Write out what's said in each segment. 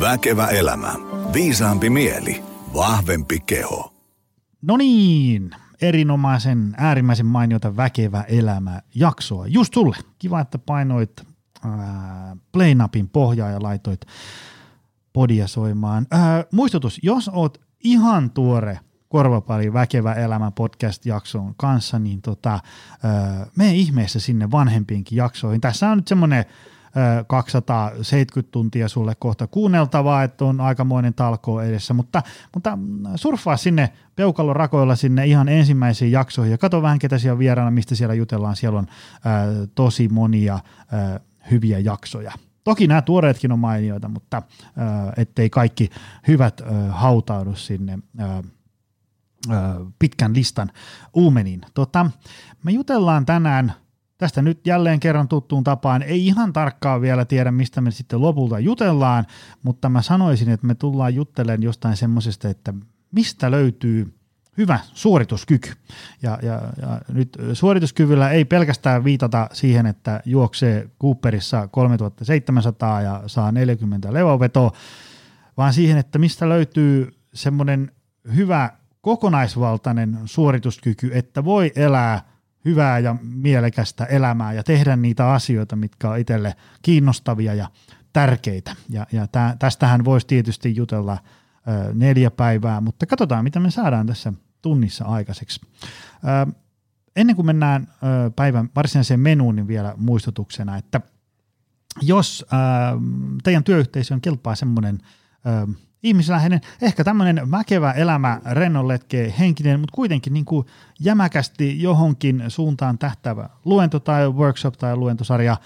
Väkevä elämä. Viisaampi mieli. Vahvempi keho. No niin, erinomaisen, äärimmäisen mainiota Väkevä elämä jaksoa. Just sulle. Kiva, että painoit play-napin pohjaa ja laitoit podia soimaan. Ää, muistutus, jos oot ihan tuore Korvapari Väkevä elämä podcast-jakson kanssa, niin tota, ää, mene ihmeessä sinne vanhempiinkin jaksoihin. Tässä on nyt semmoinen 270 tuntia sulle kohta kuunneltavaa, että on aikamoinen talko edessä, mutta, mutta surffaa sinne peukalon rakoilla sinne ihan ensimmäisiin jaksoihin ja katso vähän ketä siellä vieraana, mistä siellä jutellaan, siellä on ää, tosi monia ää, hyviä jaksoja. Toki nämä tuoreetkin on mainioita, mutta ää, ettei kaikki hyvät ää, hautaudu sinne ää, pitkän listan uumeniin. Tota, me jutellaan tänään Tästä nyt jälleen kerran tuttuun tapaan ei ihan tarkkaan vielä tiedä, mistä me sitten lopulta jutellaan, mutta mä sanoisin, että me tullaan juttelemaan jostain semmoisesta, että mistä löytyy hyvä suorituskyky. Ja, ja, ja nyt suorituskyvyllä ei pelkästään viitata siihen, että juoksee Cooperissa 3700 ja saa 40 levovetoa, vaan siihen, että mistä löytyy semmoinen hyvä kokonaisvaltainen suorituskyky, että voi elää hyvää ja mielekästä elämää ja tehdä niitä asioita, mitkä on itselle kiinnostavia ja tärkeitä. Ja, ja tä, tästähän voisi tietysti jutella ö, neljä päivää, mutta katsotaan, mitä me saadaan tässä tunnissa aikaiseksi. Ö, ennen kuin mennään ö, päivän varsinaiseen menuun, niin vielä muistutuksena, että jos ö, teidän työyhteisöön kelpaa semmoinen ihmisläheinen, ehkä tämmöinen väkevä elämä, rennonletke, henkinen, mutta kuitenkin niin kuin jämäkästi johonkin suuntaan tähtävä luento tai workshop tai luentosarja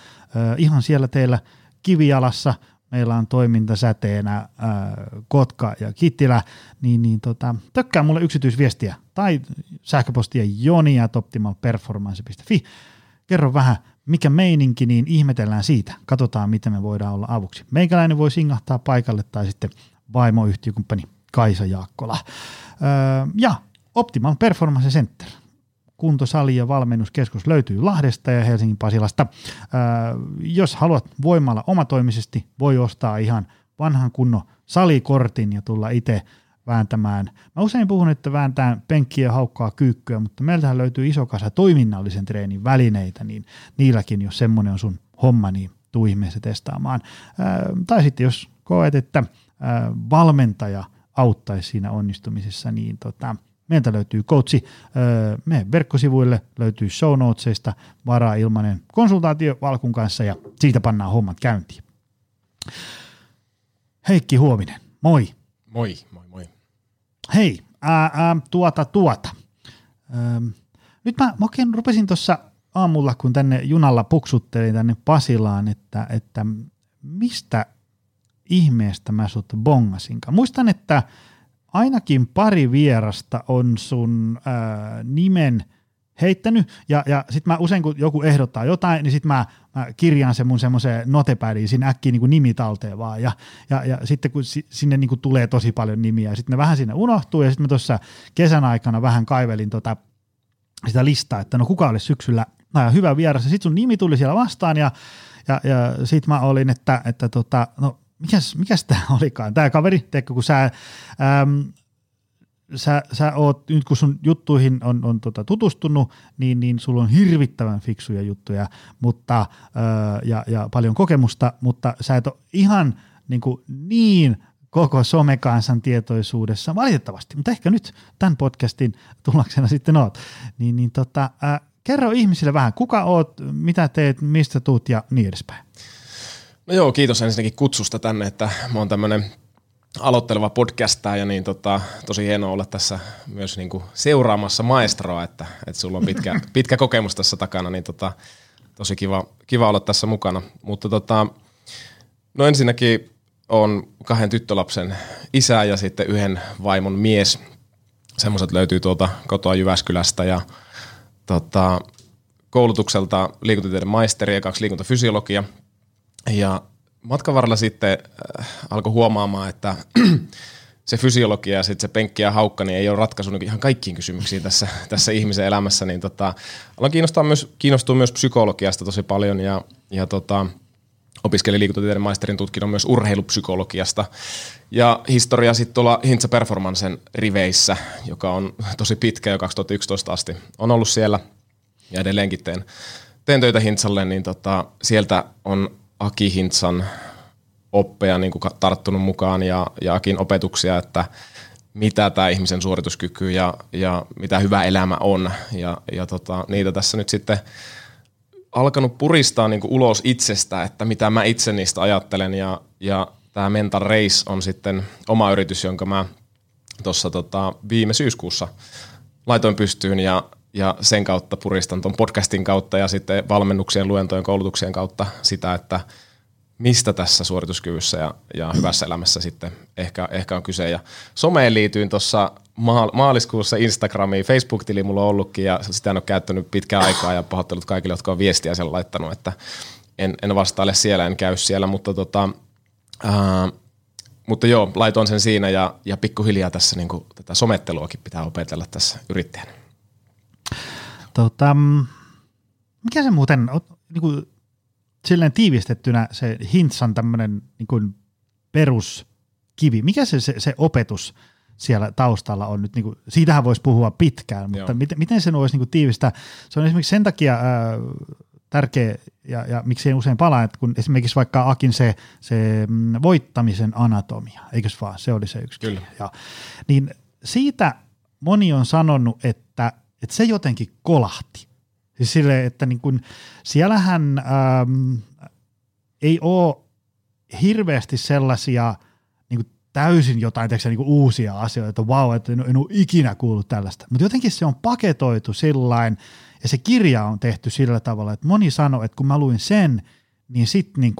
ihan siellä teillä kivijalassa. Meillä on toimintasäteenä äh, Kotka ja Kittilä, niin, niin tota, tökkää mulle yksityisviestiä tai sähköpostia joni.optimalperformance.fi. Kerro vähän, mikä meininki, niin ihmetellään siitä. Katsotaan, miten me voidaan olla avuksi. Meikäläinen voi singahtaa paikalle tai sitten vaimoyhtiökumppani Kaisa Jaakkola. Öö, ja Optimal Performance Center. Kuntosali ja valmennuskeskus löytyy Lahdesta ja Helsingin Pasilasta. Öö, jos haluat voimalla omatoimisesti, voi ostaa ihan vanhan kunnon salikortin ja tulla itse vääntämään. Mä usein puhun, että vääntää penkkiä haukkaa kyykkyä, mutta meiltähän löytyy iso kasa toiminnallisen treenin välineitä, niin niilläkin, jos semmoinen on sun homma, niin tuu ihmeessä testaamaan. Öö, tai sitten jos koet, että valmentaja auttaisi siinä onnistumisessa, niin tota, meiltä löytyy coachi. Meidän verkkosivuille löytyy show notesista varaa ilmainen konsultaatio Valkun kanssa ja siitä pannaan hommat käyntiin. Heikki Huominen, moi. Moi, moi, moi. Hei, ää, ää, tuota, tuota. Ähm, nyt mä, mä oikein rupesin tuossa aamulla, kun tänne junalla puksuttelin tänne Pasilaan, että, että mistä ihmeestä mä sut bongasinkaan. Muistan, että ainakin pari vierasta on sun ää, nimen heittänyt, ja, ja sitten mä usein kun joku ehdottaa jotain, niin sitten mä, mä kirjaan sen mun semmoiseen notepädiin siinä äkkiä niin kuin nimi talteen vaan, ja, ja, ja sitten kun si, sinne niin kuin tulee tosi paljon nimiä, ja sitten ne vähän sinne unohtuu, ja sitten mä tuossa kesän aikana vähän kaivelin tota, sitä listaa, että no kuka olisi syksyllä no, hyvä vieras, ja sitten sun nimi tuli siellä vastaan, ja ja, ja sitten mä olin, että, että tota, no mikäs, mikäs tämä olikaan, tämä kaveri, teekö, kun sä, äm, sä, sä oot, nyt kun sun juttuihin on, on tota tutustunut, niin, niin sulla on hirvittävän fiksuja juttuja mutta, ää, ja, ja paljon kokemusta, mutta sä et ole ihan niin, kuin niin koko somekansan tietoisuudessa, valitettavasti, mutta ehkä nyt tämän podcastin tuloksena sitten oot. Niin, niin tota, ää, kerro ihmisille vähän, kuka oot, mitä teet, mistä tuut ja niin edespäin. No joo, kiitos ensinnäkin kutsusta tänne, että mä oon tämmönen aloitteleva ja niin tota, tosi hienoa olla tässä myös niin kuin seuraamassa maestroa, että, että sulla on pitkä, pitkä kokemus tässä takana, niin tota, tosi kiva, kiva olla tässä mukana. Mutta tota, no ensinnäkin on kahden tyttölapsen isä ja sitten yhden vaimon mies. Semmoiset löytyy tuolta kotoa Jyväskylästä ja tota, koulutukselta liikuntatieteen maisteri ja kaksi liikuntafysiologia – ja matkan varrella sitten äh, alkoi huomaamaan, että se fysiologia ja sitten se penkki ja haukka niin ei ole ratkaisu niin ihan kaikkiin kysymyksiin tässä, tässä ihmisen elämässä, niin tota, aloin kiinnostua myös, kiinnostua myös psykologiasta tosi paljon ja, ja tota, opiskelin liikuntatieteen maisterin tutkinnon myös urheilupsykologiasta. Ja historia sitten tuolla Hintsa Performancen riveissä, joka on tosi pitkä jo 2011 asti. On ollut siellä ja edelleenkin teen, teen töitä Hintsalle, niin tota, sieltä on Aki Hintsan oppeja niin kuin tarttunut mukaan ja, ja Akin opetuksia, että mitä tämä ihmisen suorituskyky ja, ja mitä hyvä elämä on. Ja, ja tota, niitä tässä nyt sitten alkanut puristaa niin kuin ulos itsestä, että mitä mä itse niistä ajattelen. Ja, ja tämä Mental Race on sitten oma yritys, jonka mä tuossa tota, viime syyskuussa laitoin pystyyn ja, ja sen kautta puristan tuon podcastin kautta ja sitten valmennuksien, luentojen, koulutuksien kautta sitä, että – mistä tässä suorituskyvyssä ja, ja hyvässä elämässä sitten ehkä, ehkä on kyse. Ja someen liityin tuossa maaliskuussa Instagramiin, Facebook-tili mulla on ollutkin ja sitä en ole käyttänyt pitkään aikaa ja pahoittelut kaikille, jotka on viestiä sen laittanut, että en, en vastaile siellä, en käy siellä, mutta tota, ää, mutta joo, laitoin sen siinä ja, ja pikkuhiljaa tässä niin kuin, tätä sometteluakin pitää opetella tässä yrittäjänä. Tota, mikä se muuten, niin kuin silleen tiivistettynä se Hintsan tämmöinen niin peruskivi, mikä se, se, se opetus siellä taustalla on nyt, niin kuin, siitähän voisi puhua pitkään, mutta miten, miten sen voisi niin tiivistää? Se on esimerkiksi sen takia ää, tärkeä, ja, ja miksi en usein palaa, että kun esimerkiksi vaikka Akin se, se mm, voittamisen anatomia, eikös vaan, se oli se yksi. Kyllä. Ja, niin siitä moni on sanonut, että, että se jotenkin kolahti. Siis sille, että niin kun, siellähän ähm, ei ole hirveästi sellaisia niin täysin jotain teksä, niin uusia asioita, että vau, wow, että en, en ole ikinä kuullut tällaista. Mutta jotenkin se on paketoitu sillain, ja se kirja on tehty sillä tavalla, että moni sanoi, että kun mä luin sen, niin sitten niin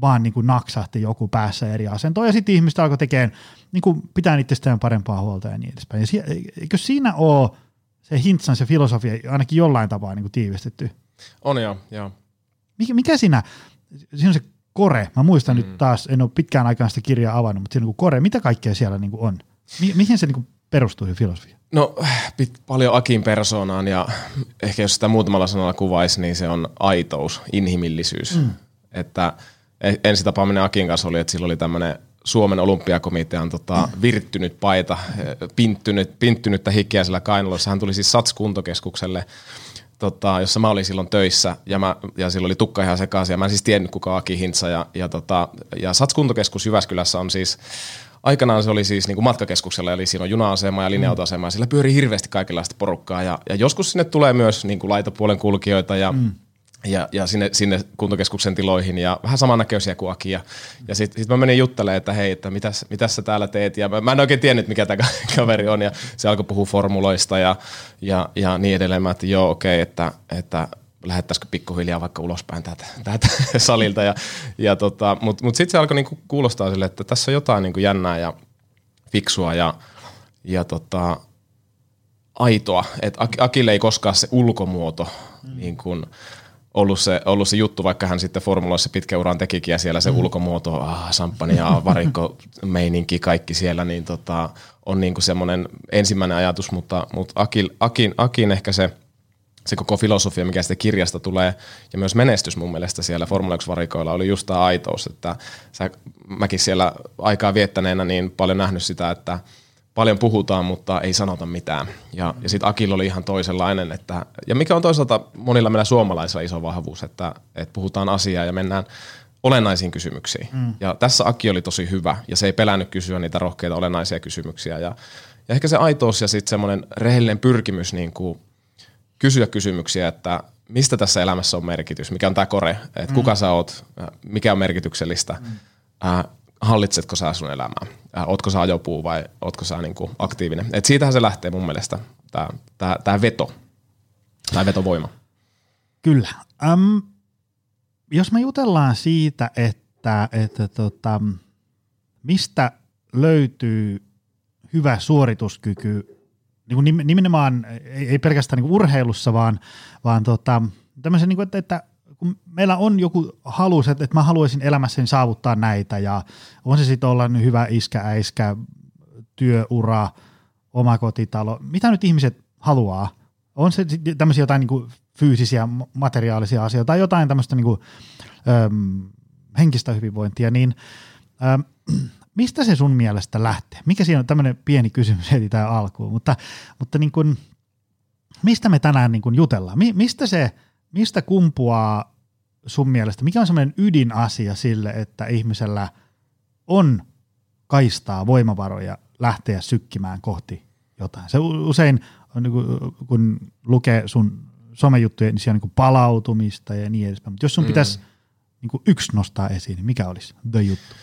vaan niin kuin naksahti joku päässä eri asentoon, ja sitten ihmistä alkoi tekemään, niin kuin pitää itsestään parempaa huolta ja niin edespäin. Ja eikö siinä ole se Hintsan se filosofia ainakin jollain tapaa niin kuin tiivistetty. On joo, joo. Mikä, mikä siinä, siinä on se kore, mä muistan mm. nyt taas, en ole pitkään aikaan sitä kirjaa avannut, mutta siinä on niin kore, mitä kaikkea siellä niin kuin on? Mi- mihin se niin kuin perustuu filosofia? No pit, paljon Akin persoonaan ja ehkä jos sitä muutamalla sanalla kuvaisi, niin se on aitous, inhimillisyys. Mm. Että ensi tapaaminen Akin kanssa oli, että sillä oli tämmöinen Suomen olympiakomitean tota, virttynyt paita, pinttynyt, pinttynyttä hikkiä sillä kainalossa. Hän tuli siis SATS-kuntokeskukselle, tota, jossa mä olin silloin töissä, ja, mä, ja silloin oli tukka ihan sekaisin, ja mä en siis tiennyt kuka Aki Hintsa, ja, ja, tota, ja SATS-kuntokeskus Jyväskylässä on siis, aikanaan se oli siis niin kuin matkakeskuksella, eli siinä on juna-asema ja linja-autoasema, ja sillä pyörii hirveästi kaikenlaista porukkaa, ja, ja joskus sinne tulee myös niin kuin laitopuolen kulkijoita, ja mm ja, ja sinne, sinne kuntokeskuksen tiloihin ja vähän samannäköisiä kuin Aki. Ja, ja sitten sit mä menin juttelemaan, että hei, että mitäs, mitäs sä täällä teet. Ja mä, mä en oikein tiennyt, mikä tämä kaveri on. Ja se alkoi puhua formuloista ja, ja, ja niin edelleen. Mä että joo, okei, okay, että, että lähettäisikö pikkuhiljaa vaikka ulospäin täältä, täältä salilta. Ja, ja tota, Mutta mut sitten se alkoi niinku kuulostaa sille, että tässä on jotain niinku jännää ja fiksua ja, ja tota, aitoa. Että Akille ei koskaan se ulkomuoto mm. niin kuin, ollut se, ollut se juttu, vaikka hän sitten formuloissa pitkä uran tekikin ja siellä se mm. ulkomuoto, ah, samppani ja varikko meininki, kaikki siellä, niin tota, on niin kuin semmoinen ensimmäinen ajatus, mutta, mutta Akin, Akin, Akin ehkä se, se koko filosofia, mikä sitä kirjasta tulee, ja myös menestys mun mielestä siellä Formula 1-varikoilla oli just tämä aitous, että sä, mäkin siellä aikaa viettäneenä niin paljon nähnyt sitä, että – paljon puhutaan, mutta ei sanota mitään. Ja, ja sitten Akil oli ihan toisenlainen. Että, ja mikä on toisaalta monilla meillä suomalaisilla iso vahvuus, että, että puhutaan asiaa ja mennään olennaisiin kysymyksiin. Mm. Ja tässä Aki oli tosi hyvä ja se ei pelännyt kysyä niitä rohkeita olennaisia kysymyksiä. Ja, ja ehkä se aitous ja sitten semmoinen rehellinen pyrkimys niin kuin kysyä kysymyksiä, että mistä tässä elämässä on merkitys, mikä on tämä kore, että mm. kuka sä oot, mikä on merkityksellistä. Mm. Äh, hallitsetko sä sun elämää? Äh, ootko sä ajopuu vai ootko sä niinku aktiivinen? Et siitähän se lähtee mun mielestä, tämä tää, tää veto, tai vetovoima. Kyllä. Um, jos me jutellaan siitä, että, että tota, mistä löytyy hyvä suorituskyky, niin kuin nimenomaan ei, ei pelkästään niin kuin urheilussa, vaan, vaan tota, tämmöisen, niin kuin, että, että kun meillä on joku halus, että, että mä haluaisin elämässäni saavuttaa näitä ja on se sitten olla hyvä iskä, äiskä, työura, omakotitalo, mitä nyt ihmiset haluaa? On se tämmöisiä jotain niin fyysisiä materiaalisia asioita tai jotain tämmöistä niin kuin, äm, henkistä hyvinvointia, niin äm, mistä se sun mielestä lähtee? Mikä siinä on tämmöinen pieni kysymys heti tähän alkuun, mutta, mutta niin kuin, mistä me tänään niin kuin jutellaan? Mi- mistä se, mistä kumpuaa sun mielestä, mikä on semmoinen ydinasia sille, että ihmisellä on kaistaa voimavaroja lähteä sykkimään kohti jotain. Se usein, on niin kuin, kun lukee sun somejuttuja, niin siellä on niin palautumista ja niin edespäin. Mutta jos sun mm. pitäisi niin kuin yksi nostaa esiin, niin mikä olisi the juttu?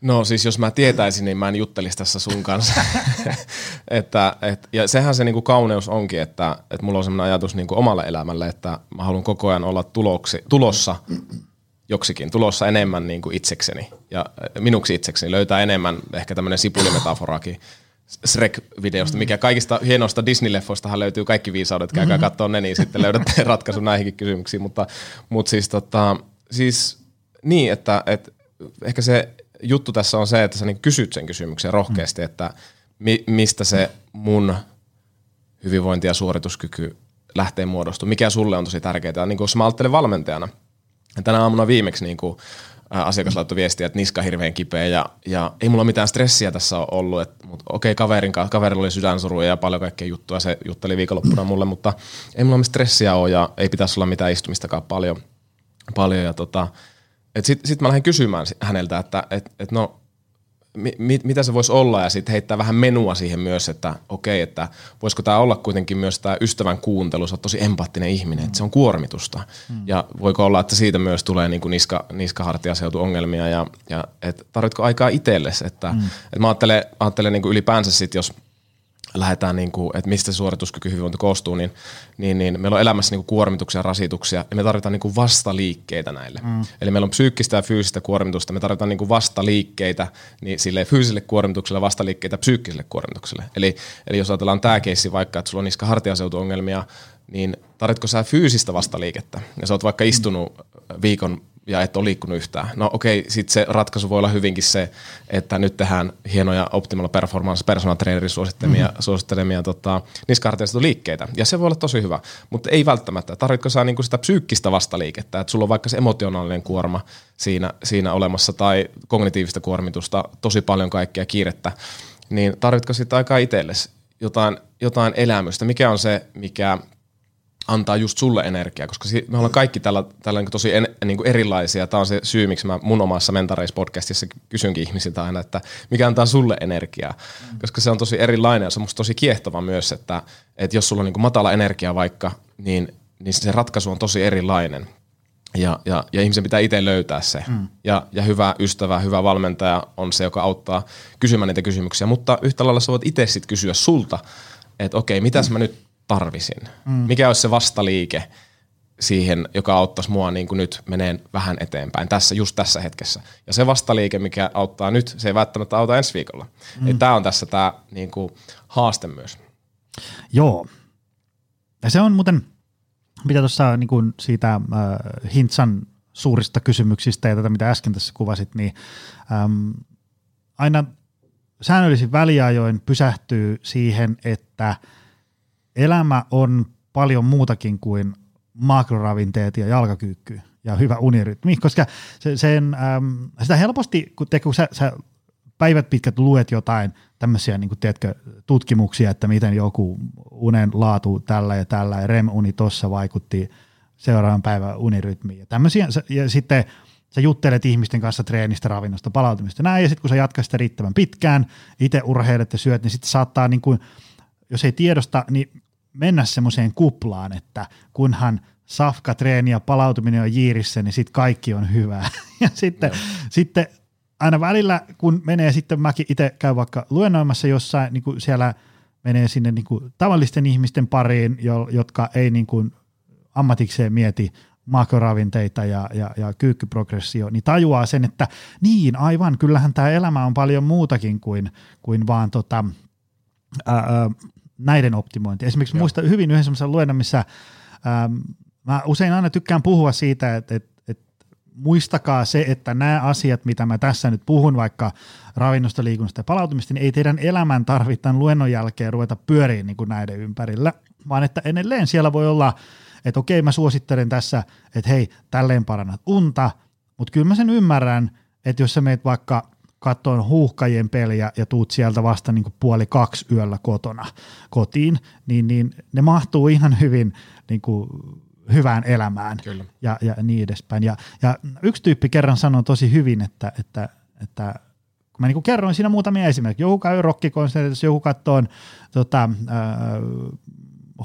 No siis jos mä tietäisin, niin mä en juttelisi tässä sun kanssa. että, et, ja sehän se niinku kauneus onkin, että, että mulla on sellainen ajatus niinku omalle elämälle, että mä haluan koko ajan olla tuloksi, tulossa joksikin, tulossa enemmän niinku itsekseni ja minuksi itsekseni, löytää enemmän ehkä tämmöinen sipulimetaforakin Shrek-videosta, mikä kaikista hienoista Disney-leffoistahan löytyy kaikki viisaudet, käykää mm-hmm. katsoa ne, niin sitten löydätte ratkaisun näihinkin kysymyksiin, mutta, mutta siis, tota, siis niin, että, että ehkä se juttu tässä on se, että sä niin kysyt sen kysymyksen rohkeasti, että mi, mistä se mun hyvinvointi ja suorituskyky lähtee muodostumaan. Mikä sulle on tosi tärkeää. Niin jos mä ajattelen valmentajana, tänä aamuna viimeksi niin kuin, asiakas laittoi viestiä, että niska hirveän kipeä ja, ja ei mulla mitään stressiä tässä ole ollut, mutta okei kaverin kanssa, kaverilla oli sydänsuruja ja paljon kaikkea juttuja, se jutteli viikonloppuna mulle, mutta ei mulla mitään stressiä ole ja ei pitäisi olla mitään istumistakaan paljon, paljon ja tota, sitten sit mä lähdin kysymään häneltä, että et, et no, mi, mitä se voisi olla ja sitten heittää vähän menua siihen myös, että okei, että voisiko tämä olla kuitenkin myös tämä ystävän kuuntelu, sä oot tosi empaattinen ihminen, että se on kuormitusta. Mm. Ja voiko olla, että siitä myös tulee niin kuin niska, niskahartiaseutuongelmia ja, ja et tarvitko aikaa itsellesi, että mm. et mä ajattelen, ajattelen niin kuin ylipäänsä sit, jos – lähdetään, niin kuin, että mistä suorituskyky hyvinvointi koostuu, niin, niin, niin meillä on elämässä niin kuin kuormituksia ja rasituksia, ja me tarvitaan niin kuin vastaliikkeitä näille. Mm. Eli meillä on psyykkistä ja fyysistä kuormitusta, me tarvitaan niin kuin vastaliikkeitä niin sille fyysiselle kuormitukselle, vastaliikkeitä psyykkiselle kuormitukselle. Eli, eli jos ajatellaan tämä keissi vaikka, että sulla on niska hartiaseutuongelmia, niin tarvitko sä fyysistä vastaliikettä? Ja sä oot vaikka istunut viikon ja et ole liikkunut yhtään. No okei, sitten se ratkaisu voi olla hyvinkin se, että nyt tehdään hienoja Optimal Performance personal trainerin suosittelemia, mm-hmm. suosittelemia tota, liikkeitä. Ja se voi olla tosi hyvä, mutta ei välttämättä. Tarvitko sä niinku sitä psyykkistä vastaliikettä, että sulla on vaikka se emotionaalinen kuorma siinä, siinä olemassa tai kognitiivista kuormitusta, tosi paljon kaikkea kiirettä, niin tarvitko sitten aikaa itsellesi jotain, jotain elämystä? Mikä on se, mikä antaa just sulle energiaa, koska me ollaan kaikki tällä, tällä niin tosi en, niin kuin erilaisia. Tämä on se syy, miksi mä mun omassa Mentareis-podcastissa kysynkin ihmisiltä aina, että mikä antaa sulle energiaa, mm. koska se on tosi erilainen ja se on musta tosi kiehtova myös, että, että jos sulla on niin kuin matala energia vaikka, niin, niin se ratkaisu on tosi erilainen. Ja, ja, ja ihmisen pitää itse löytää se. Mm. Ja, ja hyvä ystävä, hyvä valmentaja on se, joka auttaa kysymään niitä kysymyksiä. Mutta yhtä lailla sä voit itse sitten kysyä sulta, että okei, mitäs mm. mä nyt tarvisin? Mm. Mikä olisi se vastaliike siihen, joka auttaisi mua niin kuin nyt meneen vähän eteenpäin tässä, just tässä hetkessä. Ja se vastaliike, mikä auttaa nyt, se ei välttämättä auta ensi viikolla. Mm. Tämä on tässä tämä niin kuin, haaste myös. Joo. Ja se on muuten, mitä tuossa niin kuin siitä äh, Hintsan suurista kysymyksistä ja tätä, mitä äsken tässä kuvasit, niin äm, aina säännöllisin väliajoin pysähtyy siihen, että – elämä on paljon muutakin kuin makroravinteet ja jalkakyykky ja hyvä unirytmi, koska se, sen, äm, sitä helposti, kun, te, kun sä, sä päivät pitkät luet jotain tämmöisiä niin kuin, tiedätkö, tutkimuksia, että miten joku unen laatu tällä ja tällä ja REM-uni tuossa vaikutti seuraavan päivän unirytmiin ja tämmöisiä, ja sitten sä juttelet ihmisten kanssa treenistä, ravinnosta, palautumista näin, ja sitten kun sä jatkat sitä riittävän pitkään, itse urheilet ja syöt, niin sitten saattaa niin kuin, jos ei tiedosta, niin mennä semmoiseen kuplaan, että kunhan safka, treeni ja palautuminen on jiirissä, niin sitten kaikki on hyvää. Ja sitten, sitten aina välillä, kun menee sitten, mäkin itse käyn vaikka luennoimassa jossain, niin kuin siellä menee sinne niin kuin tavallisten ihmisten pariin, jotka ei niin kuin ammatikseen mieti makroravinteita ja, ja, ja kyykkyprogressio, niin tajuaa sen, että niin aivan, kyllähän tämä elämä on paljon muutakin kuin, kuin vaan tota, ää, näiden optimointi. Esimerkiksi Joo. muista hyvin yhden semmoisen luennon, missä ähm, mä usein aina tykkään puhua siitä, että, että, muistakaa se, että nämä asiat, mitä mä tässä nyt puhun, vaikka ravinnosta, liikunnasta ja palautumista, niin ei teidän elämän tarvitse luennon jälkeen ruveta pyöriin niin kuin näiden ympärillä, vaan että edelleen siellä voi olla että okei mä suosittelen tässä, että hei, tälleen parannat unta, mutta kyllä mä sen ymmärrän, että jos sä meet vaikka katsoin huuhkajien peliä ja tuut sieltä vasta niin puoli kaksi yöllä kotona kotiin, niin, niin ne mahtuu ihan hyvin niin kuin hyvään elämään Kyllä. Ja, ja niin edespäin. Ja, ja yksi tyyppi kerran sanoi tosi hyvin, että, että, että kun mä niin kerroin siinä muutamia esimerkkejä, joku käy rockikonsertissa, joku katsoo tota, äh,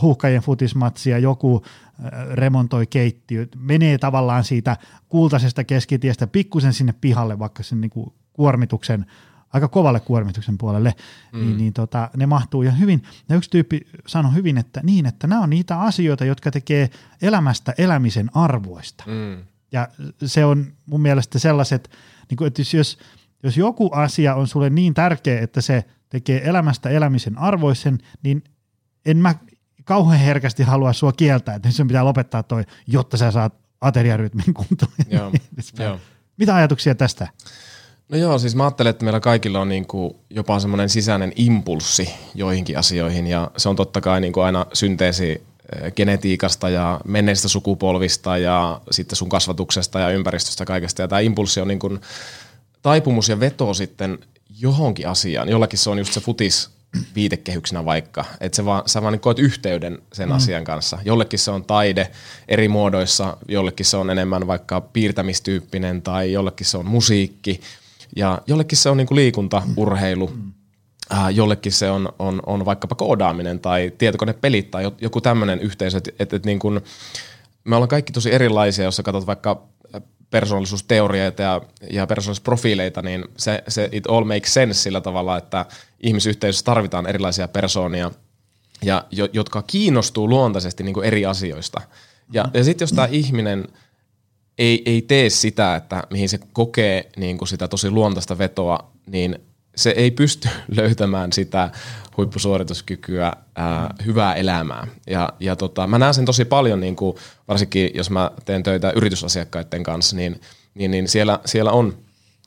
huuhkajien futismatsia, joku äh, remontoi keittiö, menee tavallaan siitä kultaisesta keskitiestä pikkusen sinne pihalle, vaikka sen niin kuin kuormituksen, aika kovalle kuormituksen puolelle, mm. niin, niin tota, ne mahtuu ihan hyvin. Ja yksi tyyppi sanoi hyvin, että niin, että nämä on niitä asioita, jotka tekee elämästä elämisen arvoista. Mm. Ja se on mun mielestä sellaiset, niin kuin, että jos, jos joku asia on sulle niin tärkeä, että se tekee elämästä elämisen arvoisen, niin en mä kauhean herkästi halua sua kieltää, että sen pitää lopettaa toi, jotta sä saat ateriarytmin kuntoon. Joo. Mitä ajatuksia tästä? No joo, siis mä ajattelen, että meillä kaikilla on niin kuin jopa semmoinen sisäinen impulssi joihinkin asioihin ja se on totta kai niin kuin aina synteesi eh, genetiikasta ja menneistä sukupolvista ja sitten sun kasvatuksesta ja ympäristöstä kaikesta. Ja tämä impulssi on niin kuin taipumus ja veto sitten johonkin asiaan. Jollakin se on just se futis viitekehyksenä vaikka, että se vaan, sä vaan niin koet yhteyden sen mm. asian kanssa. Jollekin se on taide eri muodoissa, jollekin se on enemmän vaikka piirtämistyyppinen tai jollekin se on musiikki – ja jollekin se on niin kuin liikunta, urheilu, mm. äh, jollekin se on, on, on vaikkapa koodaaminen tai tietokonepelit tai joku tämmöinen yhteisö, että et, et niin kuin, me ollaan kaikki tosi erilaisia, jos sä katsot vaikka persoonallisuusteorioita ja, ja persoonallisuusprofiileita, niin se, se it all makes sense sillä tavalla, että ihmisyhteisössä tarvitaan erilaisia persoonia, ja, jo, jotka kiinnostuu luontaisesti niin kuin eri asioista. Ja, ja sitten jos tämä ihminen – ei, ei tee sitä, että mihin se kokee niin kuin sitä tosi luontaista vetoa, niin se ei pysty löytämään sitä huippusuorituskykyä, ää, hyvää elämää. Ja, ja tota, mä näen sen tosi paljon, niin kuin, varsinkin jos mä teen töitä yritysasiakkaiden kanssa, niin, niin, niin siellä, siellä on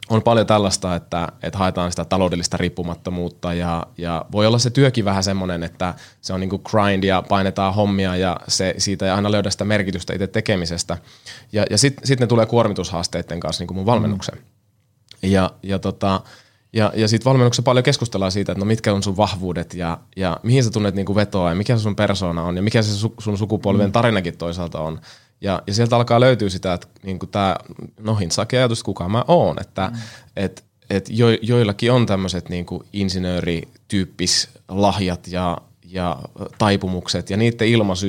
on paljon tällaista, että, että haetaan sitä taloudellista riippumattomuutta ja, ja voi olla se työkin vähän semmoinen, että se on niinku grind ja painetaan hommia ja se, siitä ei aina löydä sitä merkitystä itse tekemisestä. Ja, ja sitten sit ne tulee kuormitushaasteiden kanssa niin kuin mun valmennukseen. Mm. Ja, ja, tota, ja, ja sitten valmennuksessa paljon keskustellaan siitä, että no mitkä on sun vahvuudet ja, ja mihin sä tunnet niinku vetoa ja mikä se sun persona on ja mikä se su, sun sukupolven mm. tarinakin toisaalta on. Ja, ja sieltä alkaa löytyä sitä, että niin tämä nohin sakea ajatus, kuka mä oon, että mm. et, et jo, joillakin on tämmöiset niin insinöörityyppis lahjat ja, ja taipumukset ja niiden ilmaisu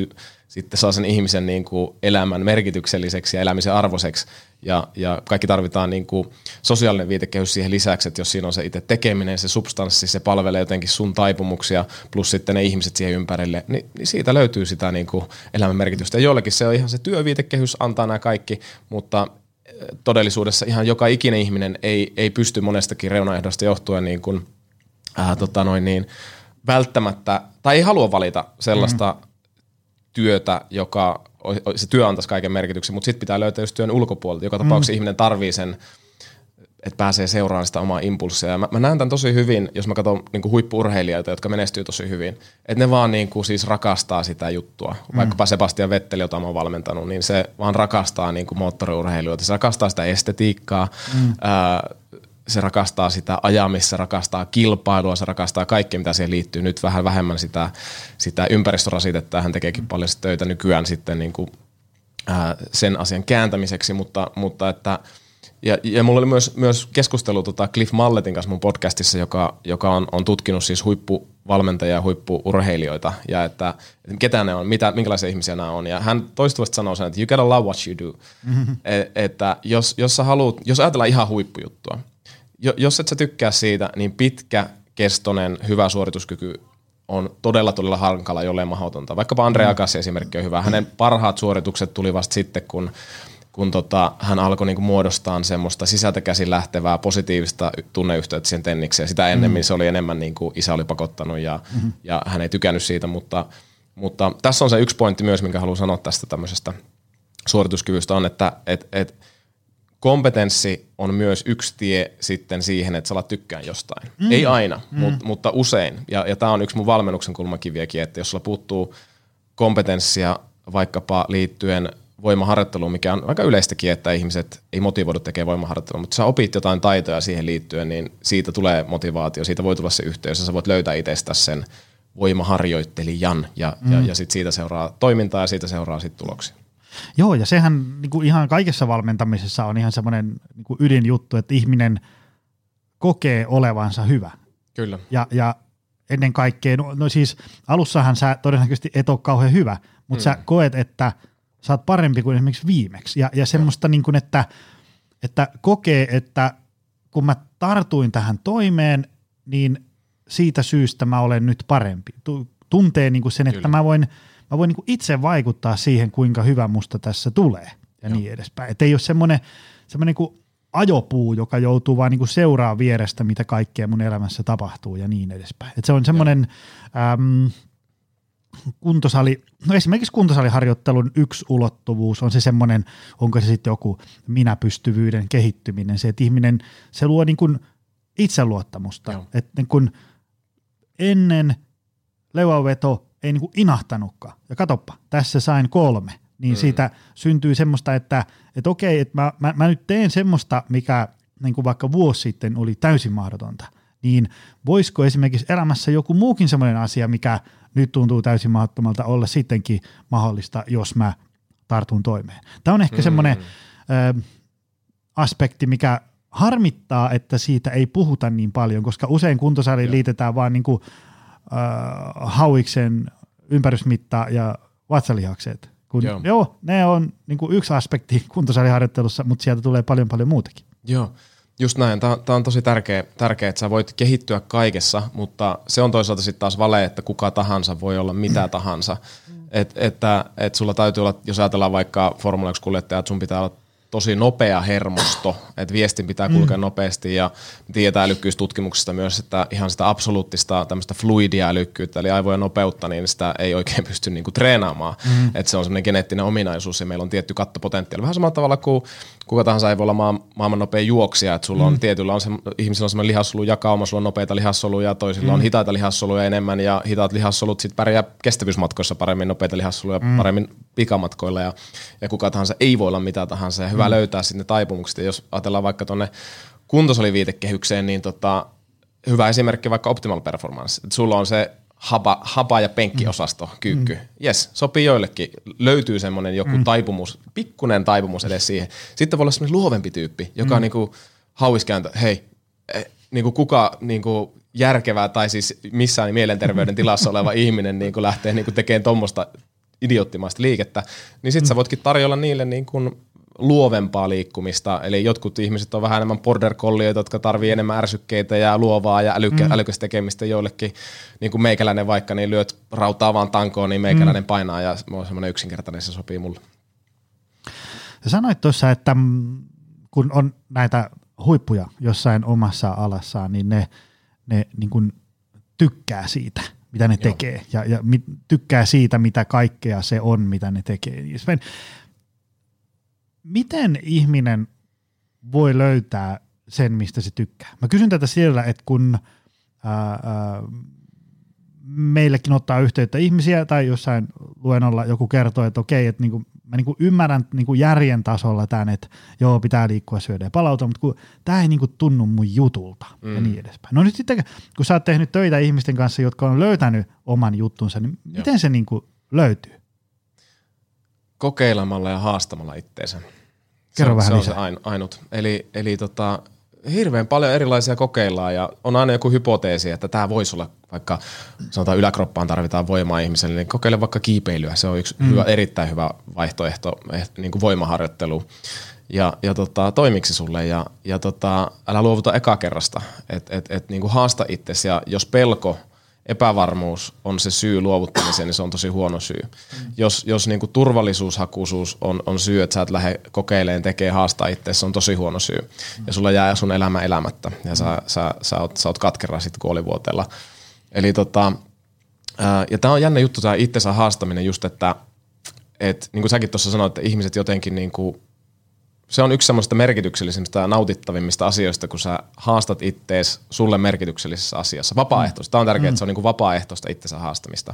sitten saa sen ihmisen niin kuin elämän merkitykselliseksi ja elämisen arvoiseksi. Ja, ja kaikki tarvitaan niin kuin sosiaalinen viitekehys siihen lisäksi, että jos siinä on se itse tekeminen, se substanssi, se palvelee jotenkin sun taipumuksia, plus sitten ne ihmiset siihen ympärille, niin, niin siitä löytyy sitä niin kuin elämän merkitystä. Ja joillekin se on ihan se työviitekehys, antaa nämä kaikki, mutta eh, todellisuudessa ihan joka ikinen ihminen ei, ei pysty monestakin reunaehdosta johtuen niin kuin, ää, tota noin niin, välttämättä, tai ei halua valita sellaista mm työtä, joka se työ antaisi kaiken merkityksen, mutta sitten pitää löytää just työn ulkopuolelta. Joka tapauksessa mm. ihminen tarvii sen, että pääsee seuraamaan sitä omaa impulssia. Ja mä, mä näen tämän tosi hyvin, jos mä katson niin huippuurheilijoita, jotka menestyy tosi hyvin. Että ne vaan niin kuin, siis rakastaa sitä juttua. Mm. Vaikkapa Sebastian Vetteli, jota mä oon valmentanut, niin se vaan rakastaa niin kuin moottoriurheilijoita. Se rakastaa sitä estetiikkaa. Mm. Ää, se rakastaa sitä ajamista, se rakastaa kilpailua, se rakastaa kaikkea, mitä siihen liittyy. Nyt vähän vähemmän sitä, sitä ympäristörasitetta. Hän tekeekin paljon töitä nykyään sitten niin kuin, ää, sen asian kääntämiseksi, mutta, mutta että ja, ja mulla oli myös, myös keskustelu tota Cliff Malletin kanssa mun podcastissa, joka, joka on, on tutkinut siis huippuvalmentajia ja huippuurheilijoita ja että, että ketä ne on, mitä, minkälaisia ihmisiä nämä on. Ja hän toistuvasti sanoo sen, että you gotta love what you do. Mm-hmm. Et, että jos, jos, sä haluut, jos ajatellaan ihan huippujuttua, jos et sä tykkää siitä, niin pitkä kestonen hyvä suorituskyky on todella todella hankala, jollei mahdotonta. Vaikkapa Andre mm. Agassi esimerkki on hyvä. Hänen parhaat suoritukset tuli vasta sitten, kun, kun tota, hän alkoi niinku muodostaa semmoista sisältä käsin lähtevää positiivista tunneyhteyttä siihen tennikseen. Sitä ennemmin mm. se oli enemmän niin kuin isä oli pakottanut ja, mm-hmm. ja hän ei tykännyt siitä, mutta, mutta tässä on se yksi pointti myös, minkä haluan sanoa tästä tämmöisestä suorituskyvystä on, että et, et, kompetenssi on myös yksi tie sitten siihen, että sä alat tykkään jostain. Mm. Ei aina, mm. mut, mutta usein. Ja, ja tämä on yksi mun valmennuksen kulmakiviäkin, että jos sulla puuttuu kompetenssia vaikkapa liittyen voimaharjoitteluun, mikä on aika yleistäkin, että ihmiset ei motivoidu tekemään voimaharjoittelua, mutta sä opit jotain taitoja siihen liittyen, niin siitä tulee motivaatio, siitä voi tulla se yhteys, ja sä voit löytää itsestä sen voimaharjoittelijan, ja, mm. ja, ja sitten siitä seuraa toimintaa, ja siitä seuraa sitten tuloksia. Joo, ja sehän niin kuin ihan kaikessa valmentamisessa on ihan semmoinen niin ydinjuttu, että ihminen kokee olevansa hyvä. Kyllä. Ja, ja ennen kaikkea, no, no siis alussahan sä todennäköisesti et ole kauhean hyvä, mutta mm. sä koet, että sä oot parempi kuin esimerkiksi viimeksi. Ja, ja semmoista niin kuin, että, että kokee, että kun mä tartuin tähän toimeen, niin siitä syystä mä olen nyt parempi. Tuntee niin kuin sen, että Kyllä. mä voin, mä voin niin kuin itse vaikuttaa siihen, kuinka hyvä musta tässä tulee ja Joo. niin edespäin. Että ei ole semmoinen, semmoinen niin ajopuu, joka joutuu vaan niin kuin seuraa vierestä, mitä kaikkea mun elämässä tapahtuu ja niin edespäin. Et se on semmoinen äm, kuntosali, no esimerkiksi kuntosaliharjoittelun yksi ulottuvuus on se semmoinen, onko se sitten joku minäpystyvyyden kehittyminen, se, että ihminen, se luo niin kuin itseluottamusta, että niin kuin ennen leuanveto ei niin kuin inahtanutkaan, ja katoppa, tässä sain kolme, niin mm. siitä syntyy semmoista, että, että okei, että mä, mä, mä nyt teen semmoista, mikä niin kuin vaikka vuosi sitten oli täysin mahdotonta, niin voisiko esimerkiksi elämässä joku muukin semmoinen asia, mikä nyt tuntuu täysin mahdottomalta olla sittenkin mahdollista, jos mä tartun toimeen. Tämä on ehkä mm. semmoinen ö, aspekti, mikä harmittaa, että siitä ei puhuta niin paljon, koska usein kuntosaliin liitetään vain niin kuin, ö, hauiksen ympärysmitta ja vatsalihakset. Kun, joo. joo, ne on niin kuin yksi aspekti kuntosaliharjoittelussa, mutta sieltä tulee paljon paljon muutakin. Joo, just näin. Tämä, on tosi tärkeä, tärkeä, että sä voit kehittyä kaikessa, mutta se on toisaalta sitten taas vale, että kuka tahansa voi olla mitä tahansa. Et, että et sulla täytyy olla, jos ajatellaan vaikka Formula 1-kuljettajat, sun pitää olla tosi nopea hermosto, että viestin pitää kulkea mm. nopeasti ja tietää älykkyystutkimuksesta myös, että ihan sitä absoluuttista tämmöistä fluidia älykkyyttä, eli aivojen nopeutta, niin sitä ei oikein pysty niinku treenaamaan. Mm. Että se on semmoinen geneettinen ominaisuus ja meillä on tietty kattopotentiaali. Vähän samalla tavalla kuin kuka tahansa ei voi olla maa, maailman nopea juoksija, että sulla on mm. tietyllä on se, ihmisillä on semmoinen lihassolu jakauma, sulla on nopeita lihassoluja, toisilla mm. on hitaita lihassoluja enemmän ja hitaat lihassolut sitten pärjää kestävyysmatkoissa paremmin, nopeita lihassoluja mm. paremmin pikamatkoilla ja, ja kuka tahansa ei voi olla mitä tahansa ja hyvä mm. löytää sitten ne taipumukset. Ja jos ajatellaan vaikka tuonne kuntosaliviitekehykseen, niin tota, hyvä esimerkki vaikka Optimal Performance. Et sulla on se hapa, hapa- ja penkkiosasto, mm. kyykky. Mm. Yes, sopii joillekin. Löytyy semmoinen joku mm. taipumus, pikkunen taipumus edes siihen. Sitten voi olla semmoinen luovempi tyyppi, joka mm. on niinku hauiskääntö, hei, eh, niinku kuka niinku järkevää tai siis missään mielenterveyden tilassa oleva ihminen niinku lähtee niinku tekemään tuommoista idioottimaista liikettä, niin sitten mm. sä voitkin tarjolla niille niin kuin luovempaa liikkumista. Eli jotkut ihmiset on vähän enemmän border collieita, jotka tarvii enemmän ärsykkeitä ja luovaa ja älykä, mm. älykästä tekemistä joillekin. Niin kuin meikäläinen vaikka, niin lyöt rautaa vaan tankoon, niin meikäläinen mm. painaa ja on semmoinen yksinkertainen, se sopii mulle. Sä sanoit tuossa, että kun on näitä huippuja jossain omassa alassaan, niin ne, ne niin kuin tykkää siitä, mitä ne Joo. tekee ja, ja tykkää siitä, mitä kaikkea se on, mitä ne tekee. Miten ihminen voi löytää sen, mistä se tykkää? Mä kysyn tätä siellä, että kun ää, ää, meillekin ottaa yhteyttä ihmisiä tai jossain luennolla joku kertoo, että okei, että niinku, mä niinku ymmärrän niinku järjen tasolla tämän, että joo, pitää liikkua, syödä ja palautua, mutta tämä ei niinku tunnu mun jutulta mm. ja niin edespäin. No nyt sitten, kun sä oot tehnyt töitä ihmisten kanssa, jotka on löytänyt oman juttunsa, niin joo. miten se niinku löytyy? Kokeilemalla ja haastamalla itteensä. Kerro se, vähän se lisää. on se ainut. Eli, eli tota, hirveän paljon erilaisia kokeillaan ja on aina joku hypoteesi, että tämä voisi olla vaikka sanotaan yläkroppaan tarvitaan voimaa ihmiselle, niin kokeile vaikka kiipeilyä. Se on yksi mm. hyvä, erittäin hyvä vaihtoehto, eh, niin kuin voimaharjoittelu. Ja, ja tota, toimiksi sulle ja, ja tota, älä luovuta eka kerrasta, että et, et, niin kuin haasta itsesi ja jos pelko – epävarmuus on se syy luovuttamiseen, niin se on tosi huono syy. Mm. Jos, jos niin kuin turvallisuushakuisuus on, on syy, että sä et lähde kokeilemaan, tekee haastaa itse, se on tosi huono syy. Mm. Ja sulla jää sun elämä elämättä ja sä, mm. sä, sä, oot, sä oot katkera sitten kuolivuoteella. Eli tota, ää, ja tämä on jännä juttu tämä itsensä haastaminen just, että et, niin kuin säkin tuossa sanoit, että ihmiset jotenkin niin kuin se on yksi semmoista merkityksellisimmistä ja nautittavimmista asioista, kun sä haastat ittees sulle merkityksellisessä asiassa. Vapaaehtoista. Tämä on tärkeää, mm. että se on niin kuin vapaaehtoista itsensä haastamista.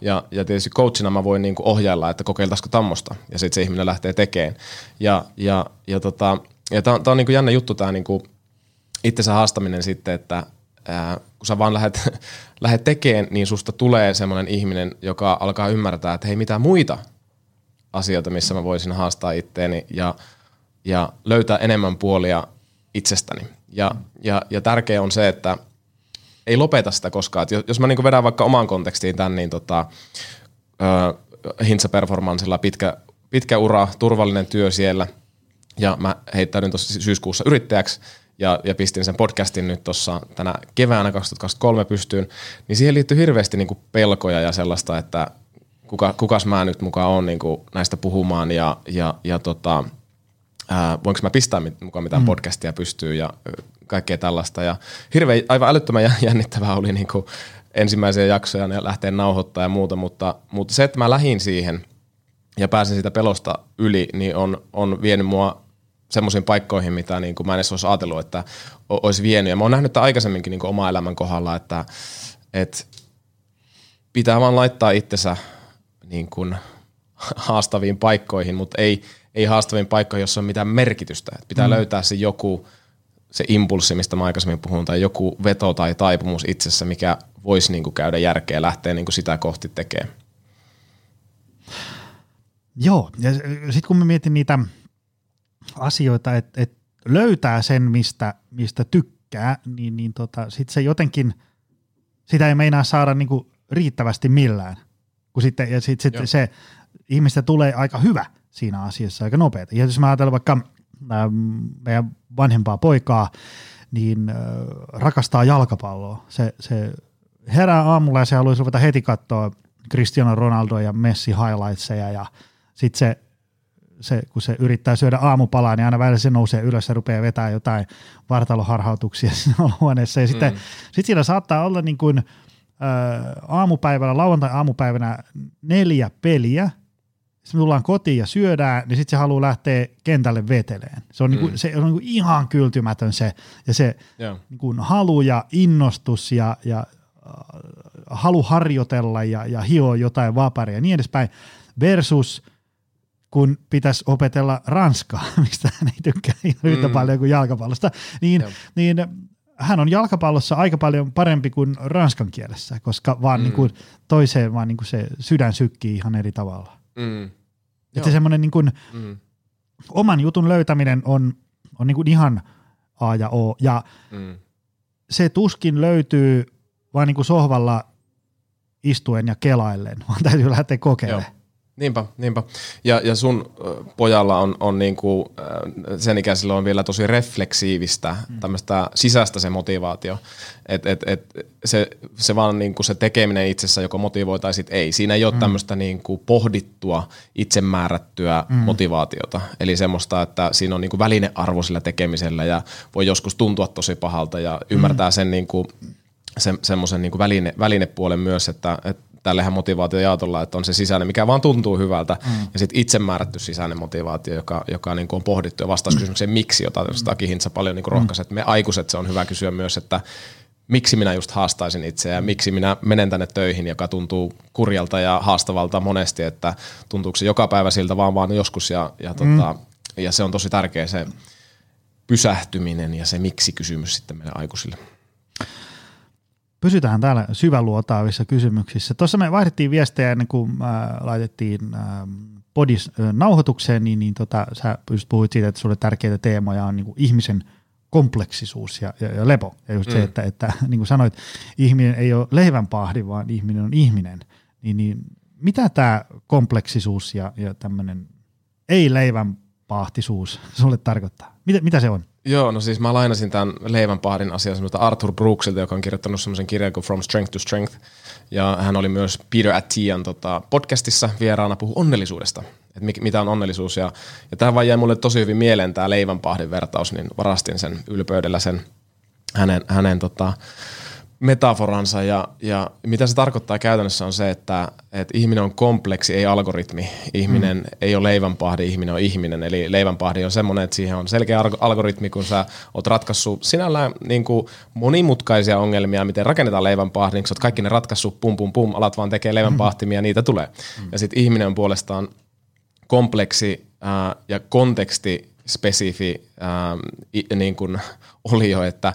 Ja, ja tietysti coachina mä voin niin kuin ohjailla, että kokeiltaisiko tammosta. Ja sitten se ihminen lähtee tekemään. Ja, ja, ja, tota, ja tämä on, tää on niin kuin jännä juttu tämä niin kuin itsensä haastaminen sitten, että ää, kun sä vaan lähdet, lähdet tekemään, niin susta tulee semmoinen ihminen, joka alkaa ymmärtää, että hei mitä muita asioita, missä mä voisin haastaa itteeni ja, ja löytää enemmän puolia itsestäni. Ja, ja, ja tärkeä on se, että ei lopeta sitä koskaan. Et jos mä niin vedän vaikka omaan kontekstiin tämän, niin tota, Hintsa Performansilla pitkä, pitkä ura, turvallinen työ siellä, ja mä heittäydyn tuossa syyskuussa yrittäjäksi, ja, ja pistin sen podcastin nyt tuossa tänä keväänä 2023 pystyyn, niin siihen liittyy hirveästi niin pelkoja ja sellaista, että kuka, kukas mä nyt mukaan on niin näistä puhumaan ja, ja, ja tota, ää, voinko mä pistää mukaan mitään mm. podcastia pystyy ja kaikkea tällaista. Ja hirveän, aivan älyttömän jännittävää oli niin kuin ensimmäisiä jaksoja ja lähteä nauhoittaa ja muuta, mutta, mutta se, että mä lähdin siihen ja pääsin siitä pelosta yli, niin on, on vienyt mua semmoisiin paikkoihin, mitä niin kuin mä en edes olisi ajatellut, että olisi vienyt. Ja mä oon nähnyt että aikaisemminkin niin kuin oma elämän kohdalla, että, että pitää vaan laittaa itsensä niin kuin haastaviin paikkoihin, mutta ei, ei haastaviin paikkoihin, jossa on mitään merkitystä. Että pitää mm. löytää se joku, se impulssi, mistä mä aikaisemmin puhun, tai joku veto tai taipumus itsessä, mikä voisi niin kuin käydä järkeä ja lähteä niin kuin sitä kohti tekemään. Joo, ja sitten kun mä mietin niitä asioita, että et löytää sen, mistä, mistä tykkää, niin, niin tota, sitten se jotenkin, sitä ei meinaa saada niinku riittävästi millään. Kun sitten, ja sitten sit se ihmistä tulee aika hyvä siinä asiassa aika nopeasti. Ja jos mä ajattelen vaikka meidän vanhempaa poikaa, niin rakastaa jalkapalloa. Se, se herää aamulla ja se haluaisi ruveta heti katsoa Cristiano Ronaldo ja Messi highlightseja ja sitten se se, kun se yrittää syödä aamupalaa, niin aina välillä se nousee ylös ja rupeaa vetää jotain vartaloharhautuksia siinä huoneessa. Ja mm. sitten sit siinä saattaa olla niin kuin, ä, aamupäivällä, lauantai-aamupäivänä neljä peliä, sitten me tullaan kotiin ja syödään, niin sitten se haluaa lähteä kentälle veteleen. Se on, niinku, mm. niinku, se on niinku ihan kyltymätön se, ja se yeah. niinku, halu ja innostus ja, ja äh, halu harjoitella ja, ja hioa jotain vaparia ja niin edespäin, versus – kun pitäisi opetella ranskaa, mistä hän ei tykkää yhtä mm. paljon kuin jalkapallosta, niin, niin hän on jalkapallossa aika paljon parempi kuin ranskan kielessä, koska vaan mm. niin kuin toiseen vaan niin kuin se sydän sykkii ihan eri tavalla. Mm. Että se semmoinen niin kuin mm. oman jutun löytäminen on, on niin kuin ihan A ja O, ja mm. se tuskin löytyy vaan niin kuin sohvalla istuen ja kelaillen, vaan täytyy lähteä kokeilemaan. Niinpä, niinpä. Ja, ja sun pojalla on, on niinku, sen ikäisellä on vielä tosi refleksiivistä, mm. tämmöistä sisäistä se motivaatio. Että et, et, se, se vaan niinku se tekeminen itsessä joko motivoi tai sit ei. Siinä ei ole mm. tämmöistä niinku pohdittua, itsemäärättyä mm. motivaatiota. Eli semmoista, että siinä on niinku välinearvo sillä tekemisellä ja voi joskus tuntua tosi pahalta ja ymmärtää mm. sen niinku, se, semmoisen niinku väline, välinepuolen myös, että, että tällehän motivaatio jaotolla, että on se sisäinen, mikä vaan tuntuu hyvältä, mm. ja sitten itse määrätty sisäinen motivaatio, joka, joka niin kuin on pohdittu ja vastaus kysymykseen miksi, jota mm. Hintsa paljon niin rohkaisi. Mm. Me aikuiset se on hyvä kysyä myös, että miksi minä just haastaisin itseä ja miksi minä menen tänne töihin, joka tuntuu kurjalta ja haastavalta monesti, että tuntuuko se joka päivä siltä vaan vaan joskus ja, ja, tota, mm. ja se on tosi tärkeä se pysähtyminen ja se miksi-kysymys sitten meille aikuisille. Pysytään täällä syväluotaavissa kysymyksissä. Tuossa me vaihdettiin viestejä ennen kuin äh, laitettiin äh, podis äh, nauhoitukseen, niin, niin tota, sä just puhuit siitä, että sulle tärkeitä teemoja on niin kuin ihmisen kompleksisuus ja, ja, ja lepo. Ja just mm. se, että, että niin kuin sanoit, ihminen ei ole leivänpahdi, vaan ihminen on ihminen. Niin, niin mitä tämä kompleksisuus ja, ja tämmöinen ei-leivänpahtisuus sulle tarkoittaa? Mitä, mitä se on? Joo, no siis mä lainasin tämän leivänpahdin asian semmoista Arthur Brooksilta, joka on kirjoittanut semmoisen kirjan kuin From Strength to Strength. Ja hän oli myös Peter Attian tota, podcastissa vieraana puhu onnellisuudesta, että mitä on onnellisuus. Ja, ja tämä vaan jäi mulle tosi hyvin mieleen tämä leivänpahdin vertaus, niin varastin sen ylpeydellä sen hänen, hänen tota, metaforansa ja, ja mitä se tarkoittaa käytännössä on se, että, että ihminen on kompleksi, ei algoritmi. Ihminen mm. ei ole leivänpahdi, ihminen on ihminen. Eli leivänpahdi on semmoinen, että siihen on selkeä algoritmi, kun sä oot ratkaissut sinällään niin kuin monimutkaisia ongelmia, miten rakennetaan leivänpahdi, niin sä oot kaikki ne ratkaissut, pum pum pum, alat vaan tekee leivänpahtimia ja niitä tulee. Mm. Ja sitten ihminen on puolestaan kompleksi ää, ja konteksti spesifi ää, niin kuin olio, että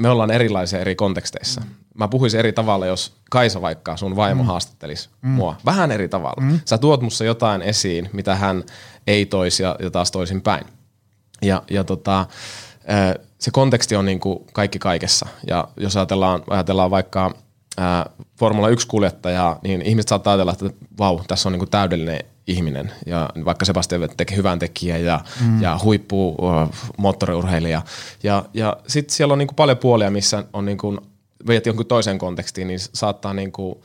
me ollaan erilaisia eri konteksteissa. Mm. Mä puhuisin eri tavalla, jos Kaisa vaikka sun vaimo mm. haastattelisi mm. mua. Vähän eri tavalla. Mm. Sä tuot musta jotain esiin, mitä hän ei toisi ja, ja taas toisin päin. Ja, ja tota, se konteksti on niin kuin kaikki kaikessa. Ja jos ajatellaan, ajatellaan vaikka Formula 1-kuljettajaa, niin ihmiset saattaa ajatella, että vau, tässä on niin kuin täydellinen ihminen. Ja vaikka Sebastian tekee hyvän tekijä ja, mm. ja huippu uh, moottoriurheilija. Ja, ja sitten siellä on niin kuin paljon puolia, missä on niin kuin, veet jonkun toisen kontekstiin, niin saattaa niin kuin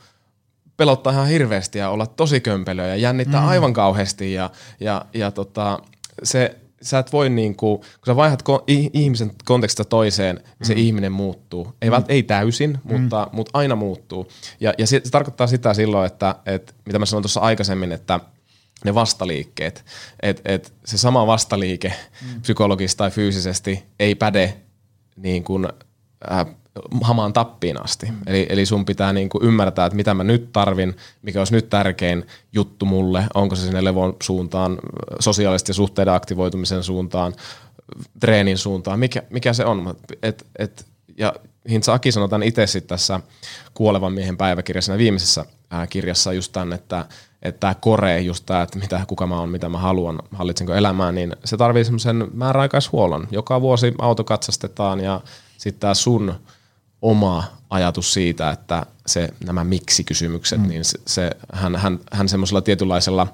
pelottaa ihan hirveästi ja olla tosi kömpelöä ja jännittää mm. aivan kauheasti. Ja, ja, ja tota, se, sä et voi niinku, kun sä vaihdat ko- ihmisen kontekstista toiseen, niin se mm. ihminen muuttuu. Ei, mm. ei täysin, mm. mutta, mutta aina muuttuu. Ja, ja se, se tarkoittaa sitä silloin, että, että mitä mä sanoin tuossa aikaisemmin, että – ne vastaliikkeet. Että et se sama vastaliike mm. psykologisesti tai fyysisesti ei päde niin kuin, äh, hamaan tappiin asti. Mm. Eli, eli sun pitää niin kuin ymmärtää, että mitä mä nyt tarvin, mikä olisi nyt tärkein juttu mulle, onko se sinne levon suuntaan, sosiaalisesti suhteiden aktivoitumisen suuntaan, treenin suuntaan, mikä, mikä se on. Et, et, ja Hintsa Aki sanotaan itse tässä Kuolevan miehen päiväkirjassa, viimeisessä ää, kirjassa just tämän, että että tämä kore, just tämä, että mitä, kuka mä oon, mitä mä haluan, hallitsenko elämää, niin se tarvii semmoisen määräaikaishuollon. Joka vuosi auto katsastetaan ja sitten tämä sun oma ajatus siitä, että se, nämä miksi-kysymykset, mm. niin se, se, hän, hän, hän semmoisella tietynlaisella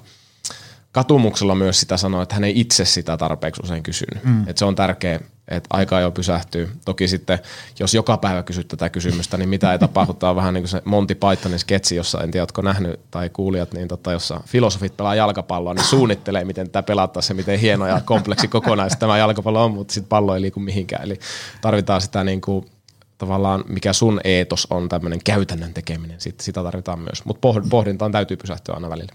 katumuksella myös sitä sanoo, että hän ei itse sitä tarpeeksi usein kysynyt. Mm. Että se on tärkeä että aika jo pysähtyy. Toki sitten, jos joka päivä kysyt tätä kysymystä, niin mitä ei tapahdu, tämä on vähän niin kuin se Monty Pythonin sketsi, jossa en tiedä, nähnyt tai kuulijat, niin tota, jossa filosofit pelaa jalkapalloa, niin suunnittelee, miten tätä pelattaisiin, miten hieno ja kompleksi kokonaisuus tämä jalkapallo on, mutta sitten pallo ei liiku mihinkään. Eli tarvitaan sitä niin kuin, tavallaan, mikä sun eetos on, tämmöinen käytännön tekeminen, sitten sitä tarvitaan myös. Mutta pohdintaan täytyy pysähtyä aina välillä.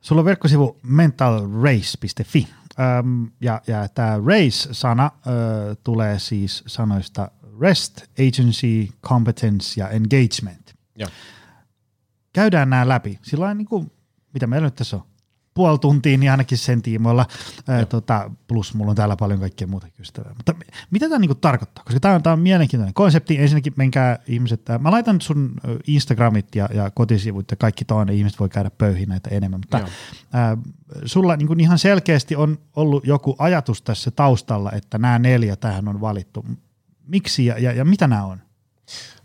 Sulla on verkkosivu mentalrace.fi Öm, ja ja tämä race-sana ö, tulee siis sanoista rest, agency, competence ja engagement. Ja. Käydään nämä läpi. Sillä niin kuin, mitä meillä nyt tässä on? Puoli tuntia, niin ainakin sen tiimoilla. Ää, tota, plus mulla on täällä paljon kaikkea muuta ystävää. Mutta mitä tämä niinku tarkoittaa? Koska tämä on, tää on mielenkiintoinen konsepti. Ensinnäkin menkää ihmiset, ää, mä laitan sun Instagramit ja, ja kotisivut ja kaikki tuonne, ihmiset voi käydä pöyhiin näitä enemmän. Mutta ää, sulla niinku ihan selkeästi on ollut joku ajatus tässä taustalla, että nämä neljä tähän on valittu. Miksi ja, ja, ja mitä nämä on?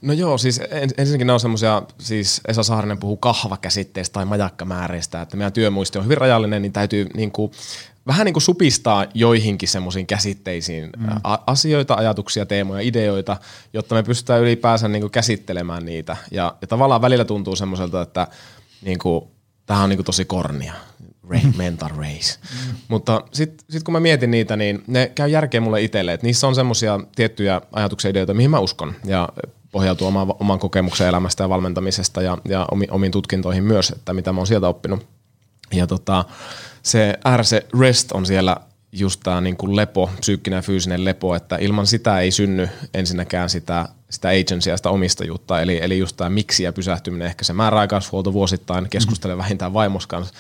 No joo, siis ensinnäkin ne on semmoisia, siis Esa Saarinen puhuu kahvakäsitteistä tai majakkamääreistä, että meidän työmuisti on hyvin rajallinen, niin täytyy niin kuin, vähän niin kuin supistaa joihinkin semmoisiin käsitteisiin mm. asioita, ajatuksia, teemoja, ideoita, jotta me pystytään ylipäänsä niin kuin käsittelemään niitä. Ja, ja tavallaan välillä tuntuu semmoiselta, että niin kuin, tämä on niin kuin tosi kornia. Mental race. Mm. Mutta sitten sit kun mä mietin niitä, niin ne käy järkeä mulle itselle, että niissä on semmoisia tiettyjä ajatuksia, ideoita, mihin mä uskon. Ja pohjautuu omaan, oman kokemuksen elämästä ja valmentamisesta ja, ja omi, omiin tutkintoihin myös, että mitä mä oon sieltä oppinut. Ja tota, se RC Rest on siellä just tämä niin kuin lepo, psyykkinen ja fyysinen lepo, että ilman sitä ei synny ensinnäkään sitä, sitä agencya, sitä omistajuutta, eli, eli just tämä miksi ja pysähtyminen, ehkä se määräaikaishuolto vuosittain, keskustele vähintään vaimos kanssa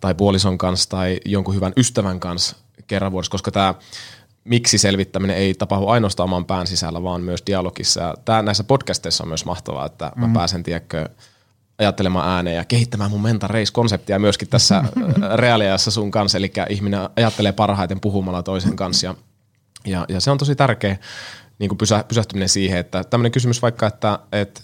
tai puolison kanssa tai jonkun hyvän ystävän kanssa kerran vuodessa, koska tämä miksi selvittäminen ei tapahdu ainoastaan oman pään sisällä, vaan myös dialogissa. Tää, näissä podcasteissa on myös mahtavaa, että mm. mä pääsen, tiedätkö, ajattelemaan ääneen ja kehittämään mun mental race-konseptia myöskin tässä äh, reaaliajassa sun kanssa, eli ihminen ajattelee parhaiten puhumalla toisen kanssa ja, ja, ja se on tosi tärkeä niin kuin pysä, pysähtyminen siihen, että tämmöinen kysymys vaikka, että, että